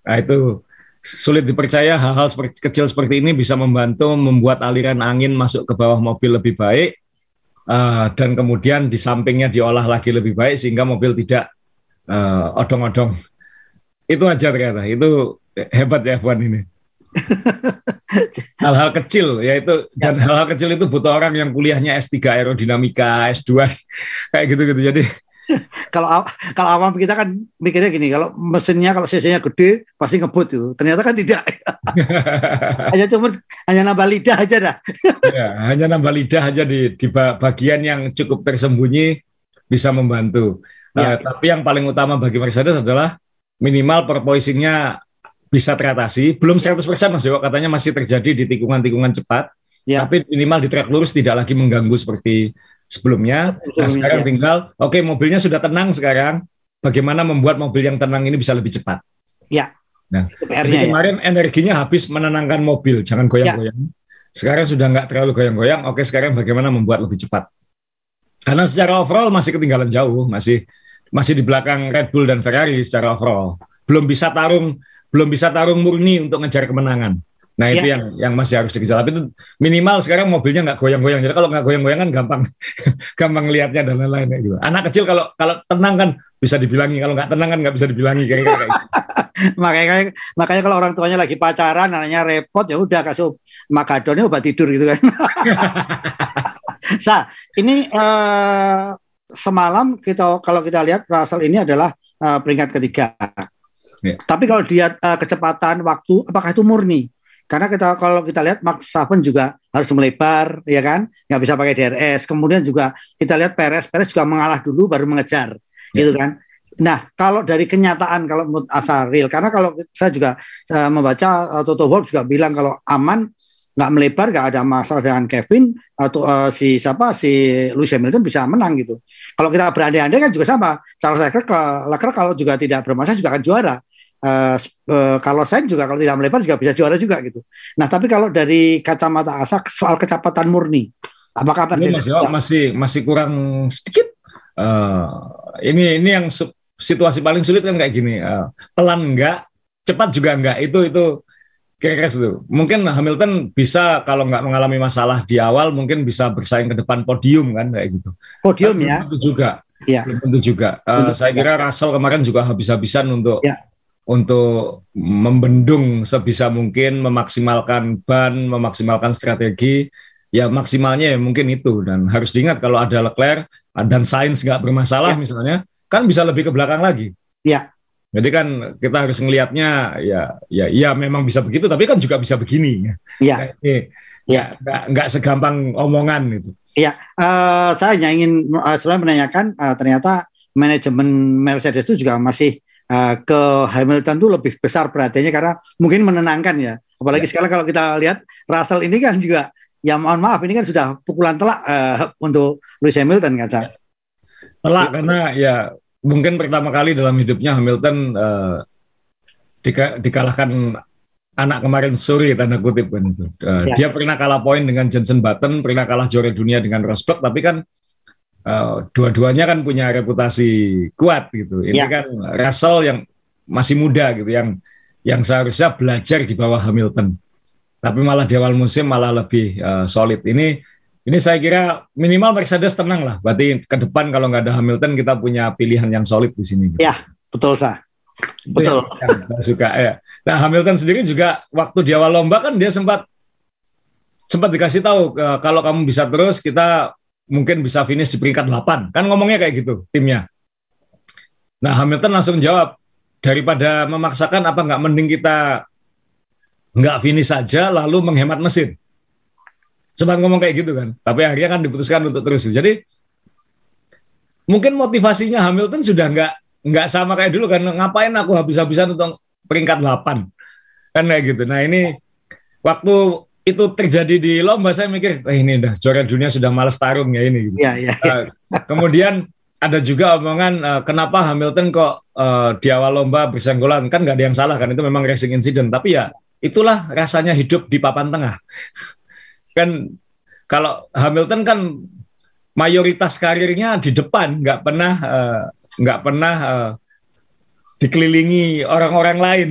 Nah itu sulit dipercaya hal-hal seperti, kecil seperti ini bisa membantu membuat aliran angin masuk ke bawah mobil lebih baik uh, dan kemudian di sampingnya diolah lagi lebih baik sehingga mobil tidak uh, odong-odong. Itu aja ternyata. Itu hebat ya F1 ini. hal-hal kecil yaitu ya. dan hal-hal kecil itu butuh orang yang kuliahnya S3 aerodinamika, S2 kayak gitu-gitu. Jadi kalau kalau awam kita kan mikirnya gini, kalau mesinnya kalau cc-nya gede pasti ngebut itu. Ternyata kan tidak. hanya cuma hanya nambah lidah aja dah. ya, hanya nambah lidah aja di di bagian yang cukup tersembunyi bisa membantu. Ya. Uh, tapi yang paling utama bagi Mercedes adalah minimal perpoisingnya bisa teratasi. Belum 100% Mas Dewa, katanya masih terjadi di tikungan-tikungan cepat. Ya. Tapi minimal di trek lurus tidak lagi mengganggu seperti sebelumnya. Nah, sekarang ya. tinggal, oke okay, mobilnya sudah tenang sekarang. Bagaimana membuat mobil yang tenang ini bisa lebih cepat? Ya. Nah, jadi ya. kemarin ya. energinya habis menenangkan mobil, jangan goyang-goyang. Ya. Sekarang sudah nggak terlalu goyang-goyang. Oke, sekarang bagaimana membuat lebih cepat? Karena secara overall masih ketinggalan jauh, masih masih di belakang Red Bull dan Ferrari secara overall. Belum bisa tarung belum bisa tarung murni untuk ngejar kemenangan. Nah itu ya. yang yang masih harus dikejar. Tapi itu minimal sekarang mobilnya nggak goyang-goyang. Jadi kalau nggak goyang-goyang kan gampang, gampang lihatnya dan lain-lain gitu. Anak kecil kalau kalau tenang kan bisa dibilangi. Kalau nggak tenang kan nggak bisa dibilangi kayak gitu. makanya makanya kalau orang tuanya lagi pacaran, anaknya repot ya udah kasih makadonnya obat tidur gitu kan. Sa, ini uh, semalam kita kalau kita lihat Russell ini adalah uh, peringkat ketiga Yeah. Tapi kalau dia uh, kecepatan waktu, apakah itu murni? Karena kita kalau kita lihat Max Verstappen juga harus melebar, ya kan? Nggak bisa pakai DRS. Kemudian juga kita lihat Perez, Perez juga mengalah dulu baru mengejar, yeah. gitu kan? Nah, kalau dari kenyataan kalau menurut asal real, karena kalau saya juga uh, membaca uh, Toto Wolff juga bilang kalau aman nggak melebar, nggak ada masalah dengan Kevin atau uh, si siapa si Lewis Hamilton bisa menang gitu. Kalau kita berandai-andai kan juga sama. Charles Leclerc, Leclerc kalau juga tidak bermasalah juga akan juara uh, uh, kalau saya juga kalau tidak melebar juga bisa juara juga gitu. Nah tapi kalau dari kacamata asa soal kecepatan murni, apakah ini masih, masih masih kurang sedikit. Uh, ini ini yang situasi paling sulit kan kayak gini. Uh, pelan enggak, cepat juga enggak. Itu itu kira-kira itu. Mungkin Hamilton bisa kalau nggak mengalami masalah di awal mungkin bisa bersaing ke depan podium kan kayak gitu. Podium ya. Itu juga. Iya. Tentu juga. Uh, saya kira Russell kemarin juga habis-habisan untuk ya untuk membendung sebisa mungkin, memaksimalkan ban, memaksimalkan strategi, ya maksimalnya ya mungkin itu. Dan harus diingat kalau ada Leclerc dan Sainz nggak bermasalah ya. misalnya, kan bisa lebih ke belakang lagi. Ya. Jadi kan kita harus ngelihatnya ya ya ya memang bisa begitu, tapi kan juga bisa begini. Iya. Ya, nggak nggak segampang omongan itu. Iya, uh, saya hanya ingin uh, sebenarnya menanyakan uh, ternyata manajemen Mercedes itu juga masih uh, ke Hamilton itu lebih besar perhatiannya karena mungkin menenangkan ya. Apalagi ya. sekarang kalau kita lihat Russell ini kan juga ya mohon maaf ini kan sudah pukulan telak uh, untuk Lewis Hamilton kan saya. Telak karena ya mungkin pertama kali dalam hidupnya Hamilton uh, dika dikalahkan anak kemarin sore tanda kutip kan itu. Uh, ya. Dia pernah kalah poin dengan Jensen Button, pernah kalah juara dunia dengan Rosberg, tapi kan uh, dua-duanya kan punya reputasi kuat gitu. Ini ya. kan Russell yang masih muda gitu, yang yang seharusnya belajar di bawah Hamilton. Tapi malah di awal musim malah lebih uh, solid. Ini ini saya kira minimal Mercedes tenang lah. Berarti ke depan kalau nggak ada Hamilton kita punya pilihan yang solid di sini. Gitu. Ya, betul sah. Betul. Yang suka ya. Nah Hamilton sendiri juga waktu di awal lomba kan dia sempat sempat dikasih tahu kalau kamu bisa terus kita mungkin bisa finish di peringkat 8. Kan ngomongnya kayak gitu timnya. Nah Hamilton langsung jawab, daripada memaksakan apa nggak mending kita nggak finish saja lalu menghemat mesin. Sempat ngomong kayak gitu kan. Tapi akhirnya kan diputuskan untuk terus. Jadi mungkin motivasinya Hamilton sudah nggak nggak sama kayak dulu kan. Ngapain aku habis-habisan untuk peringkat 8. Kan kayak gitu. Nah ini waktu itu terjadi di lomba saya mikir eh, ini udah juara dunia sudah males tarung ya ini. Gitu. Ya, ya, ya. Uh, kemudian ada juga omongan uh, kenapa Hamilton kok uh, di awal lomba bersenggolan? Kan nggak ada yang salah kan itu memang racing incident. Tapi ya itulah rasanya hidup di papan tengah. Kan kalau Hamilton kan mayoritas karirnya di depan nggak pernah nggak uh, pernah uh, dikelilingi orang-orang lain.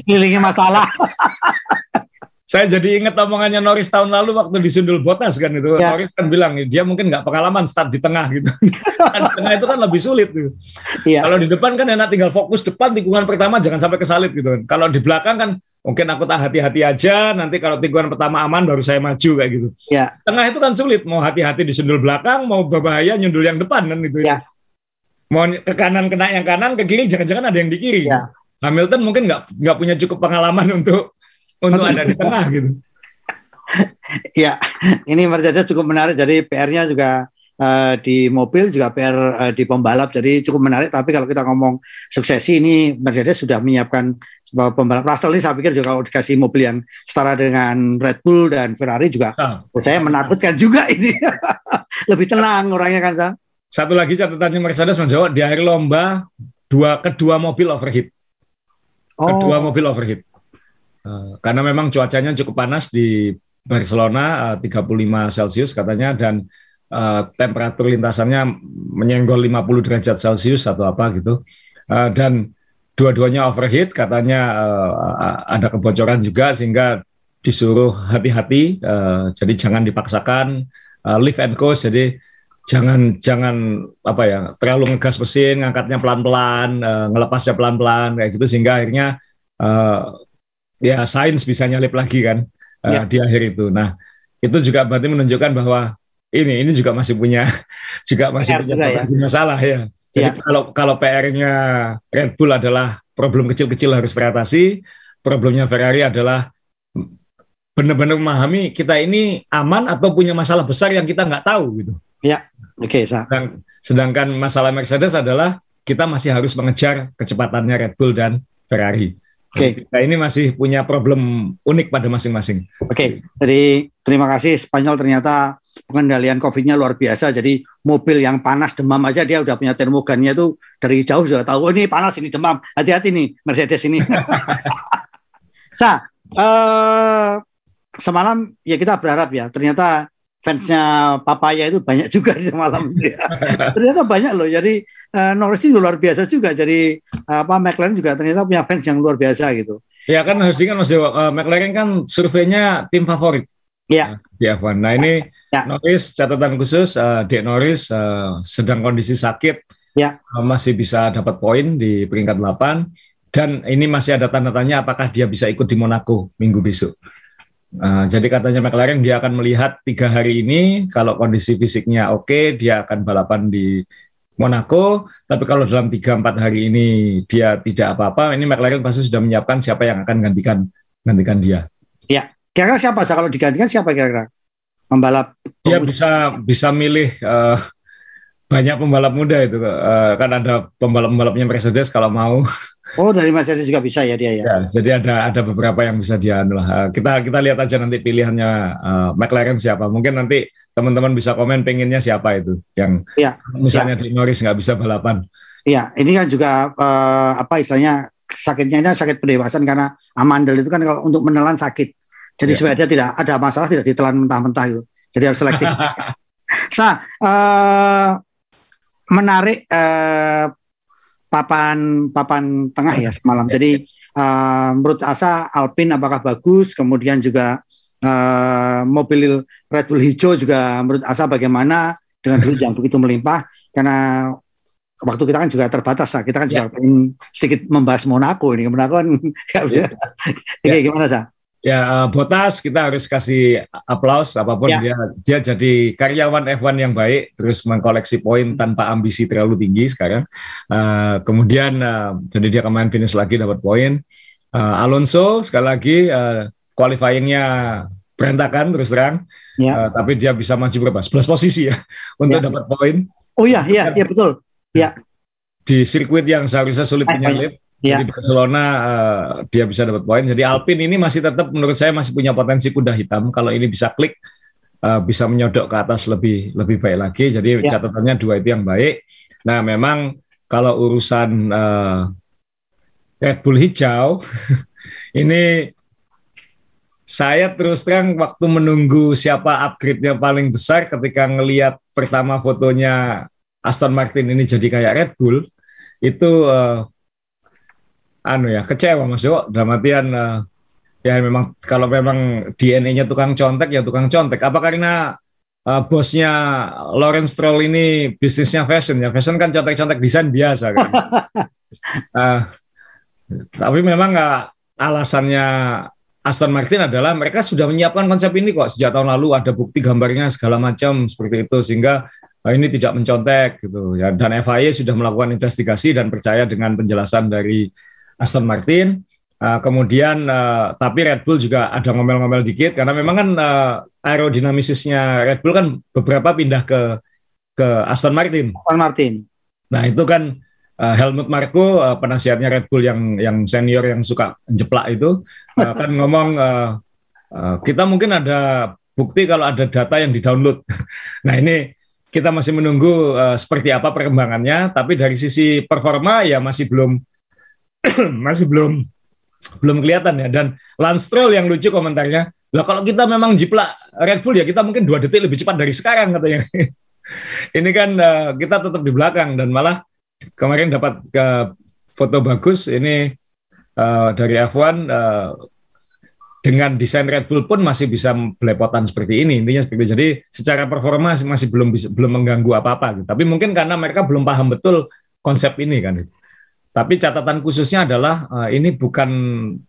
Dikelilingi masalah saya jadi ingat omongannya Norris tahun lalu waktu disundul Botas kan itu. Ya. Norris kan bilang dia mungkin nggak pengalaman start di tengah gitu. kan di tengah itu kan lebih sulit gitu. Ya. Kalau di depan kan enak tinggal fokus depan tikungan pertama jangan sampai kesalip gitu kan. Kalau di belakang kan mungkin aku tak hati-hati aja nanti kalau tikungan pertama aman baru saya maju kayak gitu. Ya. Tengah itu kan sulit mau hati-hati disundul belakang mau berbahaya nyundul yang depan kan itu. Ya. Mau ke kanan kena yang kanan ke kiri jangan-jangan ada yang di kiri. Ya. Hamilton mungkin nggak nggak punya cukup pengalaman untuk untuk ada di tengah gitu. ya, ini Mercedes cukup menarik. Jadi PR-nya juga uh, di mobil juga PR uh, eh, di pembalap. Jadi cukup menarik. Tapi kalau kita ngomong suksesi ini Mercedes sudah menyiapkan pembalap Russell ini saya pikir juga kalau dikasih mobil yang setara dengan Red Bull dan Ferrari juga oh. saya menakutkan juga ini. Lebih tenang orangnya kan, Sa? Satu lagi catatannya Mercedes menjawab di akhir lomba dua kedua mobil overheat. Oh. Kedua mobil overheat. Eh, karena memang cuacanya cukup panas di Barcelona uh, eh, 35 Celcius katanya dan uh, temperatur lintasannya menyenggol 50 derajat Celcius atau apa gitu. Uh, dan dua-duanya overheat katanya uh, ada kebocoran juga sehingga disuruh hati-hati. Uh, jadi jangan dipaksakan uh, lift and coast. Jadi jangan jangan apa ya terlalu ngegas mesin ngangkatnya pelan-pelan uh, ngelepasnya pelan-pelan kayak gitu. Sehingga akhirnya uh, ya sains bisa nyalip lagi kan uh, ya. di akhir itu. Nah itu juga berarti menunjukkan bahwa ini ini juga masih punya juga masih PR punya juga, ya. masalah ya. Jadi ya. kalau kalau PR-nya Red Bull adalah problem kecil-kecil harus teratasi, problemnya Ferrari adalah benar-benar memahami kita ini aman atau punya masalah besar yang kita nggak tahu gitu. Ya, oke. Okay, sedangkan, sedangkan masalah Mercedes adalah kita masih harus mengejar kecepatannya Red Bull dan Ferrari. Oke, okay. Nah, ini masih punya problem unik pada masing-masing. Oke, okay. jadi terima kasih Spanyol ternyata pengendalian COVID-nya luar biasa. Jadi mobil yang panas demam aja dia udah punya termogannya itu dari jauh sudah tahu oh, ini panas ini demam. Hati-hati nih Mercedes ini. Sa, uh, semalam ya kita berharap ya ternyata fansnya Papaya itu banyak juga di semalam. ternyata banyak loh. Jadi uh, Norris ini luar biasa juga. Jadi uh, apa McLaren juga ternyata punya fans yang luar biasa gitu. Ya kan harus kan Mas Dewa, uh, McLaren kan surveinya tim favorit. Iya. Di F1. Nah ini ya. Norris catatan khusus, uh, Dek Norris uh, sedang kondisi sakit, ya. uh, masih bisa dapat poin di peringkat 8 dan ini masih ada tanda tanya apakah dia bisa ikut di Monaco minggu besok. Uh, jadi katanya McLaren dia akan melihat tiga hari ini kalau kondisi fisiknya oke dia akan balapan di Monaco. Tapi kalau dalam tiga empat hari ini dia tidak apa-apa, ini McLaren pasti sudah menyiapkan siapa yang akan gantikan gantikan dia. Ya, kira-kira siapa? Kalau digantikan siapa kira-kira? Pembalap? Dia bisa bisa milih uh, banyak pembalap muda itu uh, kan ada pembalap-pembalapnya Mercedes kalau mau. Oh dari Mercedes juga bisa ya dia ya. ya jadi ada ada beberapa yang bisa dia lah. Uh, kita kita lihat aja nanti pilihannya uh, McLaren siapa. Mungkin nanti teman-teman bisa komen pengennya siapa itu yang ya, misalnya ya. di Norris nggak bisa balapan. Iya, ini kan juga uh, apa istilahnya sakitnya ini sakit pendewasaan karena amandel itu kan kalau untuk menelan sakit. Jadi ya. dia tidak ada masalah tidak ditelan mentah-mentah itu. Jadi harus selektif. Sa, uh, menarik uh, papan papan tengah ya semalam. Jadi uh, menurut Asa Alpin apakah bagus, kemudian juga uh, mobil Red Bull hijau juga menurut Asa bagaimana dengan duit yang begitu melimpah karena waktu kita kan juga terbatas lah. Kita kan juga ya. ingin sedikit membahas Monaco ini. Monaco kan bisa. Ya. gimana sah? Ya uh, Botas kita harus kasih aplaus apa pun ya. dia dia jadi karyawan F1 yang baik terus mengkoleksi poin tanpa ambisi terlalu tinggi sekarang. Uh, kemudian uh, jadi dia kemarin finish lagi dapat poin. Uh, Alonso sekali lagi uh, qualifyingnya berantakan terus terang. Ya. Uh, tapi dia bisa maju berapa? 11 posisi ya untuk ya. dapat poin. Oh iya iya iya betul. Ya. Di sirkuit yang seharusnya sulit menyalip Ya. Jadi Barcelona uh, dia bisa dapat poin. Jadi Alpine ini masih tetap menurut saya masih punya potensi kuda hitam. Kalau ini bisa klik uh, bisa menyodok ke atas lebih lebih baik lagi. Jadi ya. catatannya dua itu yang baik. Nah memang kalau urusan uh, Red Bull hijau ini saya terus terang waktu menunggu siapa upgrade-nya paling besar ketika ngelihat pertama fotonya Aston Martin ini jadi kayak Red Bull itu uh, anu ya kecewa Mas Jo dalam artian uh, ya memang kalau memang DNA-nya tukang contek ya tukang contek. Apa karena uh, bosnya Lawrence Stroll ini bisnisnya fashion? Ya fashion kan contek-contek desain biasa kan. Uh, tapi memang nggak alasannya Aston Martin adalah mereka sudah menyiapkan konsep ini kok sejak tahun lalu. Ada bukti gambarnya segala macam seperti itu sehingga ini tidak mencontek gitu. Ya dan FIA sudah melakukan investigasi dan percaya dengan penjelasan dari Aston Martin. Uh, kemudian uh, tapi Red Bull juga ada ngomel-ngomel dikit karena memang kan uh, aerodinamisisnya Red Bull kan beberapa pindah ke ke Aston Martin. Aston Martin. Nah itu kan uh, Helmut Marko uh, penasihatnya Red Bull yang yang senior yang suka jeplak itu uh, kan ngomong uh, uh, kita mungkin ada bukti kalau ada data yang di-download. nah ini kita masih menunggu uh, seperti apa perkembangannya, tapi dari sisi performa ya masih belum masih belum belum kelihatan ya. Dan Lance Stroll yang lucu komentarnya, lah kalau kita memang jiplak Red Bull ya kita mungkin dua detik lebih cepat dari sekarang katanya. Ini kan uh, kita tetap di belakang dan malah kemarin dapat ke foto bagus ini uh, dari F1 uh, eh, dengan desain Red Bull pun masih bisa belepotan seperti ini intinya seperti itu. jadi secara performa masih belum bisa belum mengganggu apa apa gitu. tapi mungkin karena mereka belum paham betul konsep ini kan tapi catatan khususnya adalah uh, ini bukan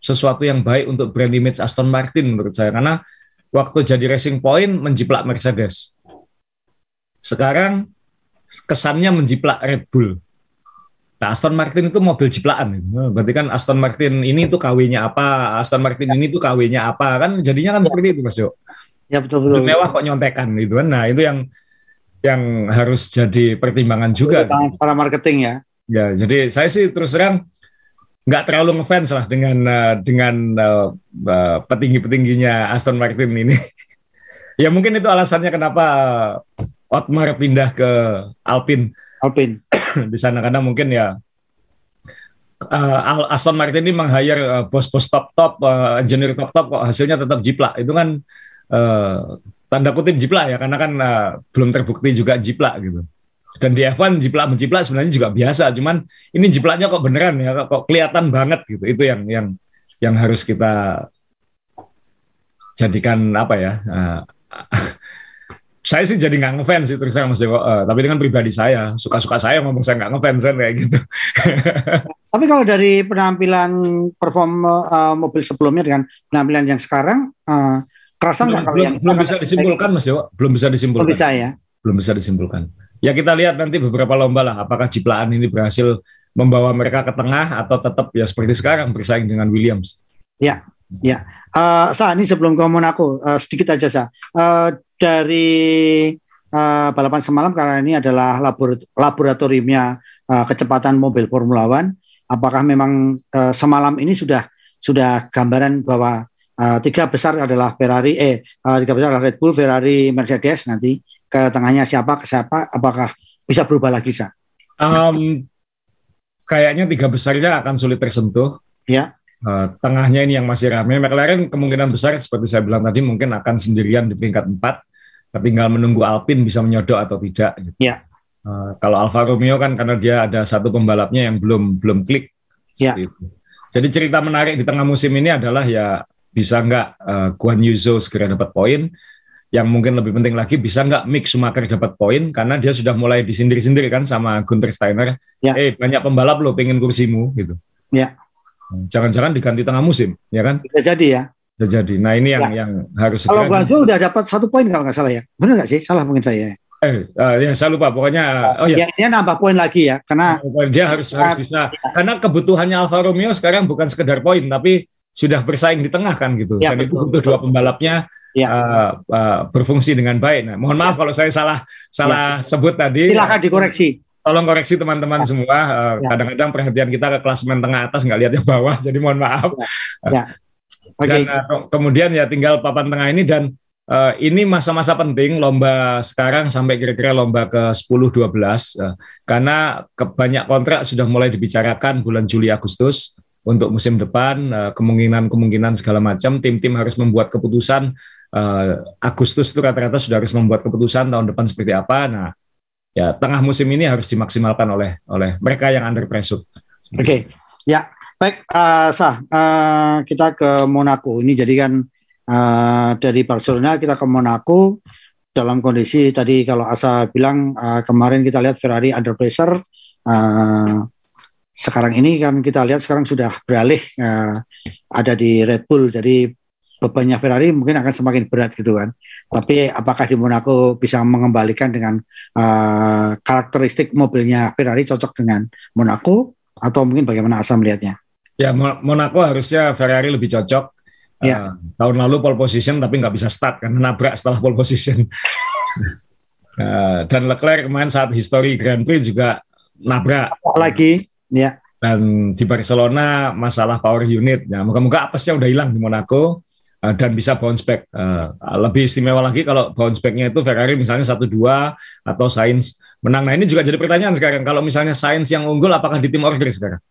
sesuatu yang baik untuk brand image Aston Martin menurut saya karena waktu jadi Racing Point menjiplak Mercedes. Sekarang kesannya menjiplak Red Bull. Nah, Aston Martin itu mobil jiplakan. Nah, berarti kan Aston Martin ini tuh KW-nya apa, Aston Martin ini tuh KW-nya apa, kan jadinya kan ya. seperti itu Mas Jo. Ya betul betul. Mewah kok nyontekan gitu kan. Nah, itu yang yang harus jadi pertimbangan juga. Para marketing ya. Ya, jadi saya sih terus terang nggak terlalu ngefans lah dengan uh, dengan uh, uh, petinggi-petingginya Aston Martin ini. ya mungkin itu alasannya kenapa Otmar pindah ke Alpine. Alpine di sana karena mungkin ya uh, Aston Martin ini meng-hire uh, bos-bos top-top, uh, engineer top-top kok hasilnya tetap jiplak. Itu kan uh, tanda kutip jiplak ya karena kan uh, belum terbukti juga jiplak gitu. Dan di F1 jiplak menjiplak sebenarnya juga biasa, cuman ini jiplaknya kok beneran ya, kok kelihatan banget gitu. Itu yang yang yang harus kita jadikan apa ya? Uh, saya sih jadi nggak ngefans sih terus terang Mas Dewo. Uh, tapi dengan pribadi saya, suka-suka saya ngomong saya nggak ngefans kan kayak gitu. Tapi kalau dari penampilan perform uh, mobil sebelumnya dengan penampilan yang sekarang, uh, kerasa nggak kalau belum, yang belum bisa disimpulkan Mas Dewa? Belum bisa disimpulkan. Belum bisa ya. Belum bisa disimpulkan. Ya kita lihat nanti beberapa lomba lah, apakah ciplaan ini berhasil membawa mereka ke tengah atau tetap ya seperti sekarang bersaing dengan Williams. Ya, ya. Uh, Sa, ini sebelum ke Monaco, uh, sedikit aja Sa. Uh, dari uh, balapan semalam karena ini adalah labor laboratoriumnya uh, kecepatan mobil Formula One. Apakah memang uh, semalam ini sudah sudah gambaran bahwa uh, tiga besar adalah Ferrari, eh uh, tiga besar adalah Red Bull, Ferrari, Mercedes nanti ke tengahnya siapa ke siapa? Apakah bisa berubah lagi sa? Um, kayaknya tiga besarnya akan sulit tersentuh. Ya. Uh, tengahnya ini yang masih ramai. McLaren kemungkinan besar seperti saya bilang tadi mungkin akan sendirian di peringkat empat tinggal menunggu Alpine bisa menyodok atau tidak. Gitu. Ya. Uh, kalau Alfa Romeo kan karena dia ada satu pembalapnya yang belum belum klik. Ya. Jadi cerita menarik di tengah musim ini adalah ya bisa nggak uh, Guan Yuzo segera dapat poin. Yang mungkin lebih penting lagi bisa nggak Mick Schumacher dapat poin karena dia sudah mulai disindir-sindir kan sama Gunter Steiner. Ya. Eh banyak pembalap lo pengen kursimu gitu. Ya. Jangan-jangan diganti tengah musim, ya kan? Bisa jadi ya. Sudah jadi. Nah ini yang ya. yang harus Kalau Guangzhou udah dapat satu poin kalau nggak salah ya. Benar nggak sih? Salah mungkin saya. Eh, uh, ya saya lupa. Pokoknya, oh ya. ya dia nambah poin lagi ya, karena dia harus harus bisa. Ya. Karena kebutuhannya Alfa Romeo sekarang bukan sekedar poin, tapi sudah bersaing di tengah kan gitu. Ya, Dan betul, itu butuh dua pembalapnya ya. uh, uh, berfungsi dengan baik. Nah, mohon maaf ya. kalau saya salah salah ya. sebut tadi. Silakan dikoreksi. Tolong koreksi teman-teman ya. semua. Kadang-kadang uh, ya. perhatian kita ke klasemen tengah atas nggak lihat yang bawah, jadi mohon maaf. Ya. ya. Okay. Dan uh, kemudian ya tinggal papan tengah ini dan uh, ini masa-masa penting lomba sekarang sampai kira-kira lomba ke 10 12 uh, karena banyak kontrak sudah mulai dibicarakan bulan Juli Agustus untuk musim depan uh, kemungkinan-kemungkinan segala macam tim-tim harus membuat keputusan uh, Agustus itu rata-rata sudah harus membuat keputusan tahun depan seperti apa. Nah, ya tengah musim ini harus dimaksimalkan oleh oleh mereka yang under pressure. Oke. Okay. Ya, Baik, uh, sah uh, kita ke Monaco. Ini jadi kan uh, dari Barcelona kita ke Monaco dalam kondisi tadi kalau Asa bilang uh, kemarin kita lihat Ferrari under pressure. Uh, sekarang ini kan kita lihat sekarang sudah beralih uh, ada di Red Bull. Jadi bebannya Ferrari mungkin akan semakin berat gitu kan. Tapi apakah di Monaco bisa mengembalikan dengan uh, karakteristik mobilnya Ferrari cocok dengan Monaco atau mungkin bagaimana Asa melihatnya? Ya Monaco harusnya Ferrari lebih cocok. Ya. Uh, tahun lalu pole position tapi nggak bisa start karena nabrak setelah pole position. uh, dan Leclerc kemarin saat history Grand Prix juga nabrak. Lagi, ya. Dan di Barcelona masalah power unit. Ya, moga-moga apesnya udah hilang di Monaco uh, dan bisa bounce back. Uh, lebih istimewa lagi kalau bounce backnya itu Ferrari misalnya satu dua atau Sainz menang. Nah ini juga jadi pertanyaan sekarang. Kalau misalnya Sainz yang unggul, apakah di tim order sekarang?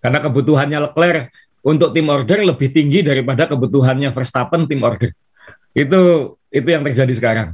Karena kebutuhannya Leclerc untuk tim order lebih tinggi daripada kebutuhannya Verstappen tim order. Itu itu yang terjadi sekarang.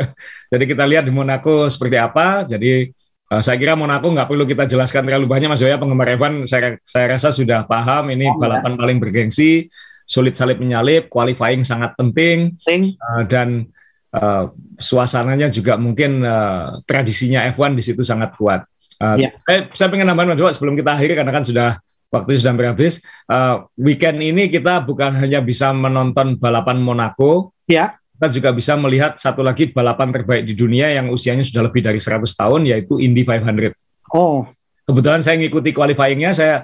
Jadi kita lihat di Monaco seperti apa. Jadi uh, saya kira Monaco nggak perlu kita jelaskan terlalu banyak Mas Joya penggemar Evan saya saya rasa sudah paham ini oh, balapan ya. paling bergengsi, sulit salib menyalip, qualifying sangat penting uh, dan uh, suasananya juga mungkin uh, tradisinya F1 di situ sangat kuat. Uh, ya. saya, saya pengen nambahin Mas sebelum kita akhiri karena kan sudah waktu sudah berhabis. Uh, weekend ini kita bukan hanya bisa menonton balapan Monaco, ya. Kita juga bisa melihat satu lagi balapan terbaik di dunia yang usianya sudah lebih dari 100 tahun, yaitu Indy 500. Oh. Kebetulan saya ngikuti qualifyingnya, saya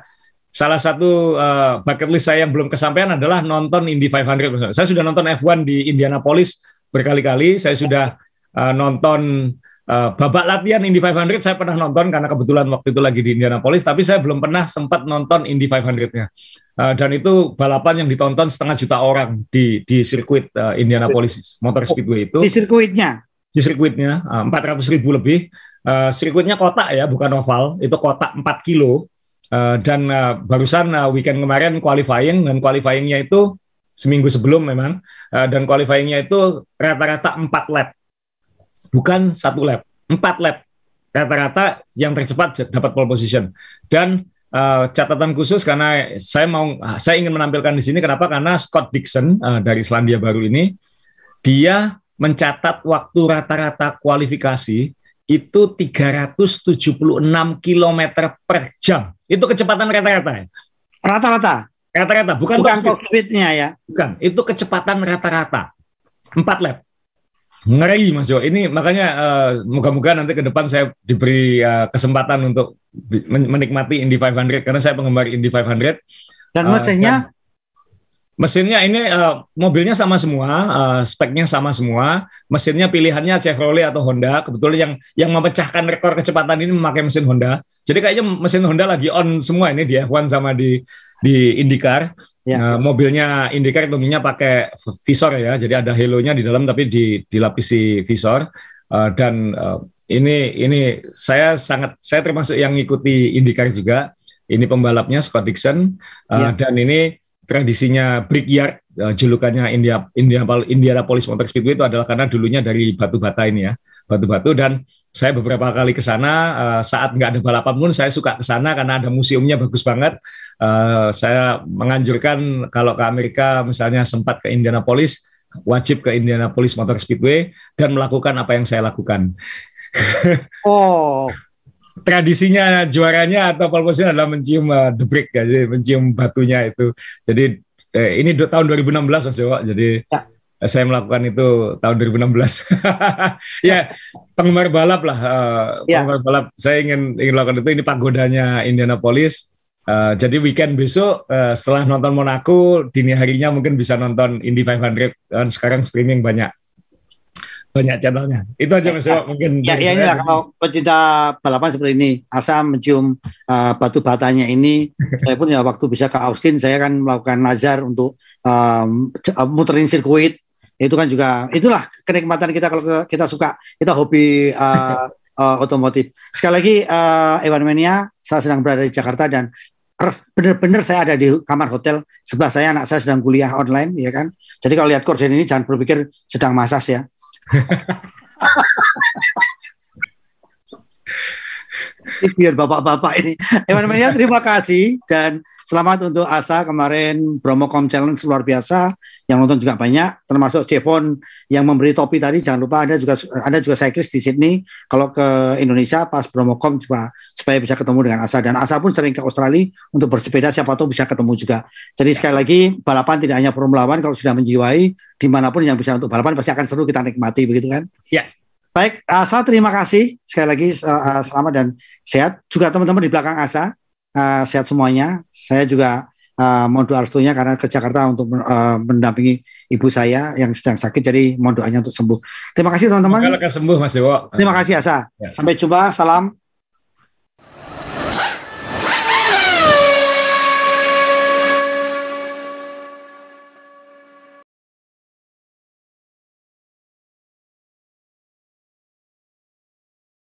salah satu uh, bucket list saya yang belum kesampaian adalah nonton Indy 500. Saya sudah nonton F1 di Indianapolis berkali-kali, saya sudah uh, nonton Uh, babak latihan Indy 500 saya pernah nonton karena kebetulan waktu itu lagi di Indianapolis, tapi saya belum pernah sempat nonton Indy 500-nya. Uh, dan itu balapan yang ditonton setengah juta orang di di sirkuit uh, Indianapolis Motor Speedway itu. Di sirkuitnya? Di sirkuitnya, uh, 400 ribu lebih. Uh, sirkuitnya kotak ya, bukan oval. Itu kotak 4 kilo. Uh, dan uh, barusan uh, weekend kemarin qualifying, dan qualifyingnya itu seminggu sebelum memang. Uh, dan qualifyingnya itu rata-rata 4 lap bukan satu lap, empat lap. Rata-rata yang tercepat dapat pole position. Dan uh, catatan khusus karena saya mau saya ingin menampilkan di sini kenapa? Karena Scott Dixon uh, dari Selandia Baru ini dia mencatat waktu rata-rata kualifikasi itu 376 km per jam. Itu kecepatan rata-rata ya? Rata-rata? Rata-rata, bukan, bukan top speed-nya ya? Bukan, itu kecepatan rata-rata. Empat lap. Ngeri Mas Jo. Ini makanya uh, moga-moga nanti ke depan saya diberi uh, kesempatan untuk menikmati Indy 500 karena saya penggemar Indy 500. Dan mesinnya uh, Mesinnya ini uh, mobilnya sama semua, uh, speknya sama semua. Mesinnya pilihannya Chevrolet atau Honda. Kebetulan yang yang memecahkan rekor kecepatan ini memakai mesin Honda. Jadi kayaknya mesin Honda lagi on semua ini di F1 sama di di IndyCar. Ya. Uh, mobilnya IndyCar tentunya pakai visor ya. Jadi ada halonya di dalam tapi di dilapisi visor. Uh, dan uh, ini ini saya sangat saya termasuk yang ngikuti IndyCar juga. Ini pembalapnya Scott Dixon uh, ya. dan ini tradisinya Brickyard, uh, julukannya India Indianapolis Motor Speedway itu adalah karena dulunya dari batu bata ini ya, batu-batu dan saya beberapa kali ke sana uh, saat nggak ada balapan pun saya suka ke sana karena ada museumnya bagus banget. Uh, saya menganjurkan kalau ke Amerika misalnya sempat ke Indianapolis wajib ke Indianapolis Motor Speedway dan melakukan apa yang saya lakukan. Oh, tradisinya juaranya atau pole position adalah mencium uh, the brick ya, jadi mencium batunya itu. Jadi eh, ini tahun 2016 Mas Jawa. Jadi ya. saya melakukan itu tahun 2016. ya, penggemar balap lah. Uh, ya. Penggemar balap. Saya ingin ingin lakukan itu. Ini pagodanya Indianapolis. Uh, jadi weekend besok uh, setelah nonton Monaco dini harinya mungkin bisa nonton Indy 500 dan sekarang streaming banyak banyak channelnya. Itu aja Mas ya, mungkin. Ya, ya inilah kalau pecinta balapan seperti ini, asal mencium uh, batu batanya ini, saya pun ya waktu bisa ke Austin, saya kan melakukan nazar untuk um, muterin sirkuit. Itu kan juga itulah kenikmatan kita kalau kita suka kita hobi uh, uh, otomotif. Sekali lagi uh, Ewan Mania, saya sedang berada di Jakarta dan benar-benar saya ada di kamar hotel. Sebelah saya anak saya sedang kuliah online ya kan? Jadi kalau lihat korden ini jangan berpikir sedang masas ya biar bapak-bapak ini. Ewan Mania terima kasih dan selamat untuk Asa kemarin Bromocom Challenge luar biasa yang nonton juga banyak termasuk Jepon yang memberi topi tadi jangan lupa ada juga ada juga cyclist di Sydney kalau ke Indonesia pas Bromocom juga supaya bisa ketemu dengan Asa dan Asa pun sering ke Australia untuk bersepeda siapa tahu bisa ketemu juga. Jadi sekali lagi balapan tidak hanya Formula One kalau sudah menjiwai di mana pun yang bisa untuk balapan pasti akan seru kita nikmati begitu kan? Ya. Baik, Asa terima kasih sekali lagi uh, selamat dan sehat. Juga teman-teman di belakang Asa uh, sehat semuanya. Saya juga uh, mohon doa restunya karena ke Jakarta untuk uh, mendampingi ibu saya yang sedang sakit. Jadi mohon doanya untuk sembuh. Terima kasih teman-teman. Semoga sembuh Mas Dewo. Terima kasih Asa. Ya. Sampai jumpa. Salam.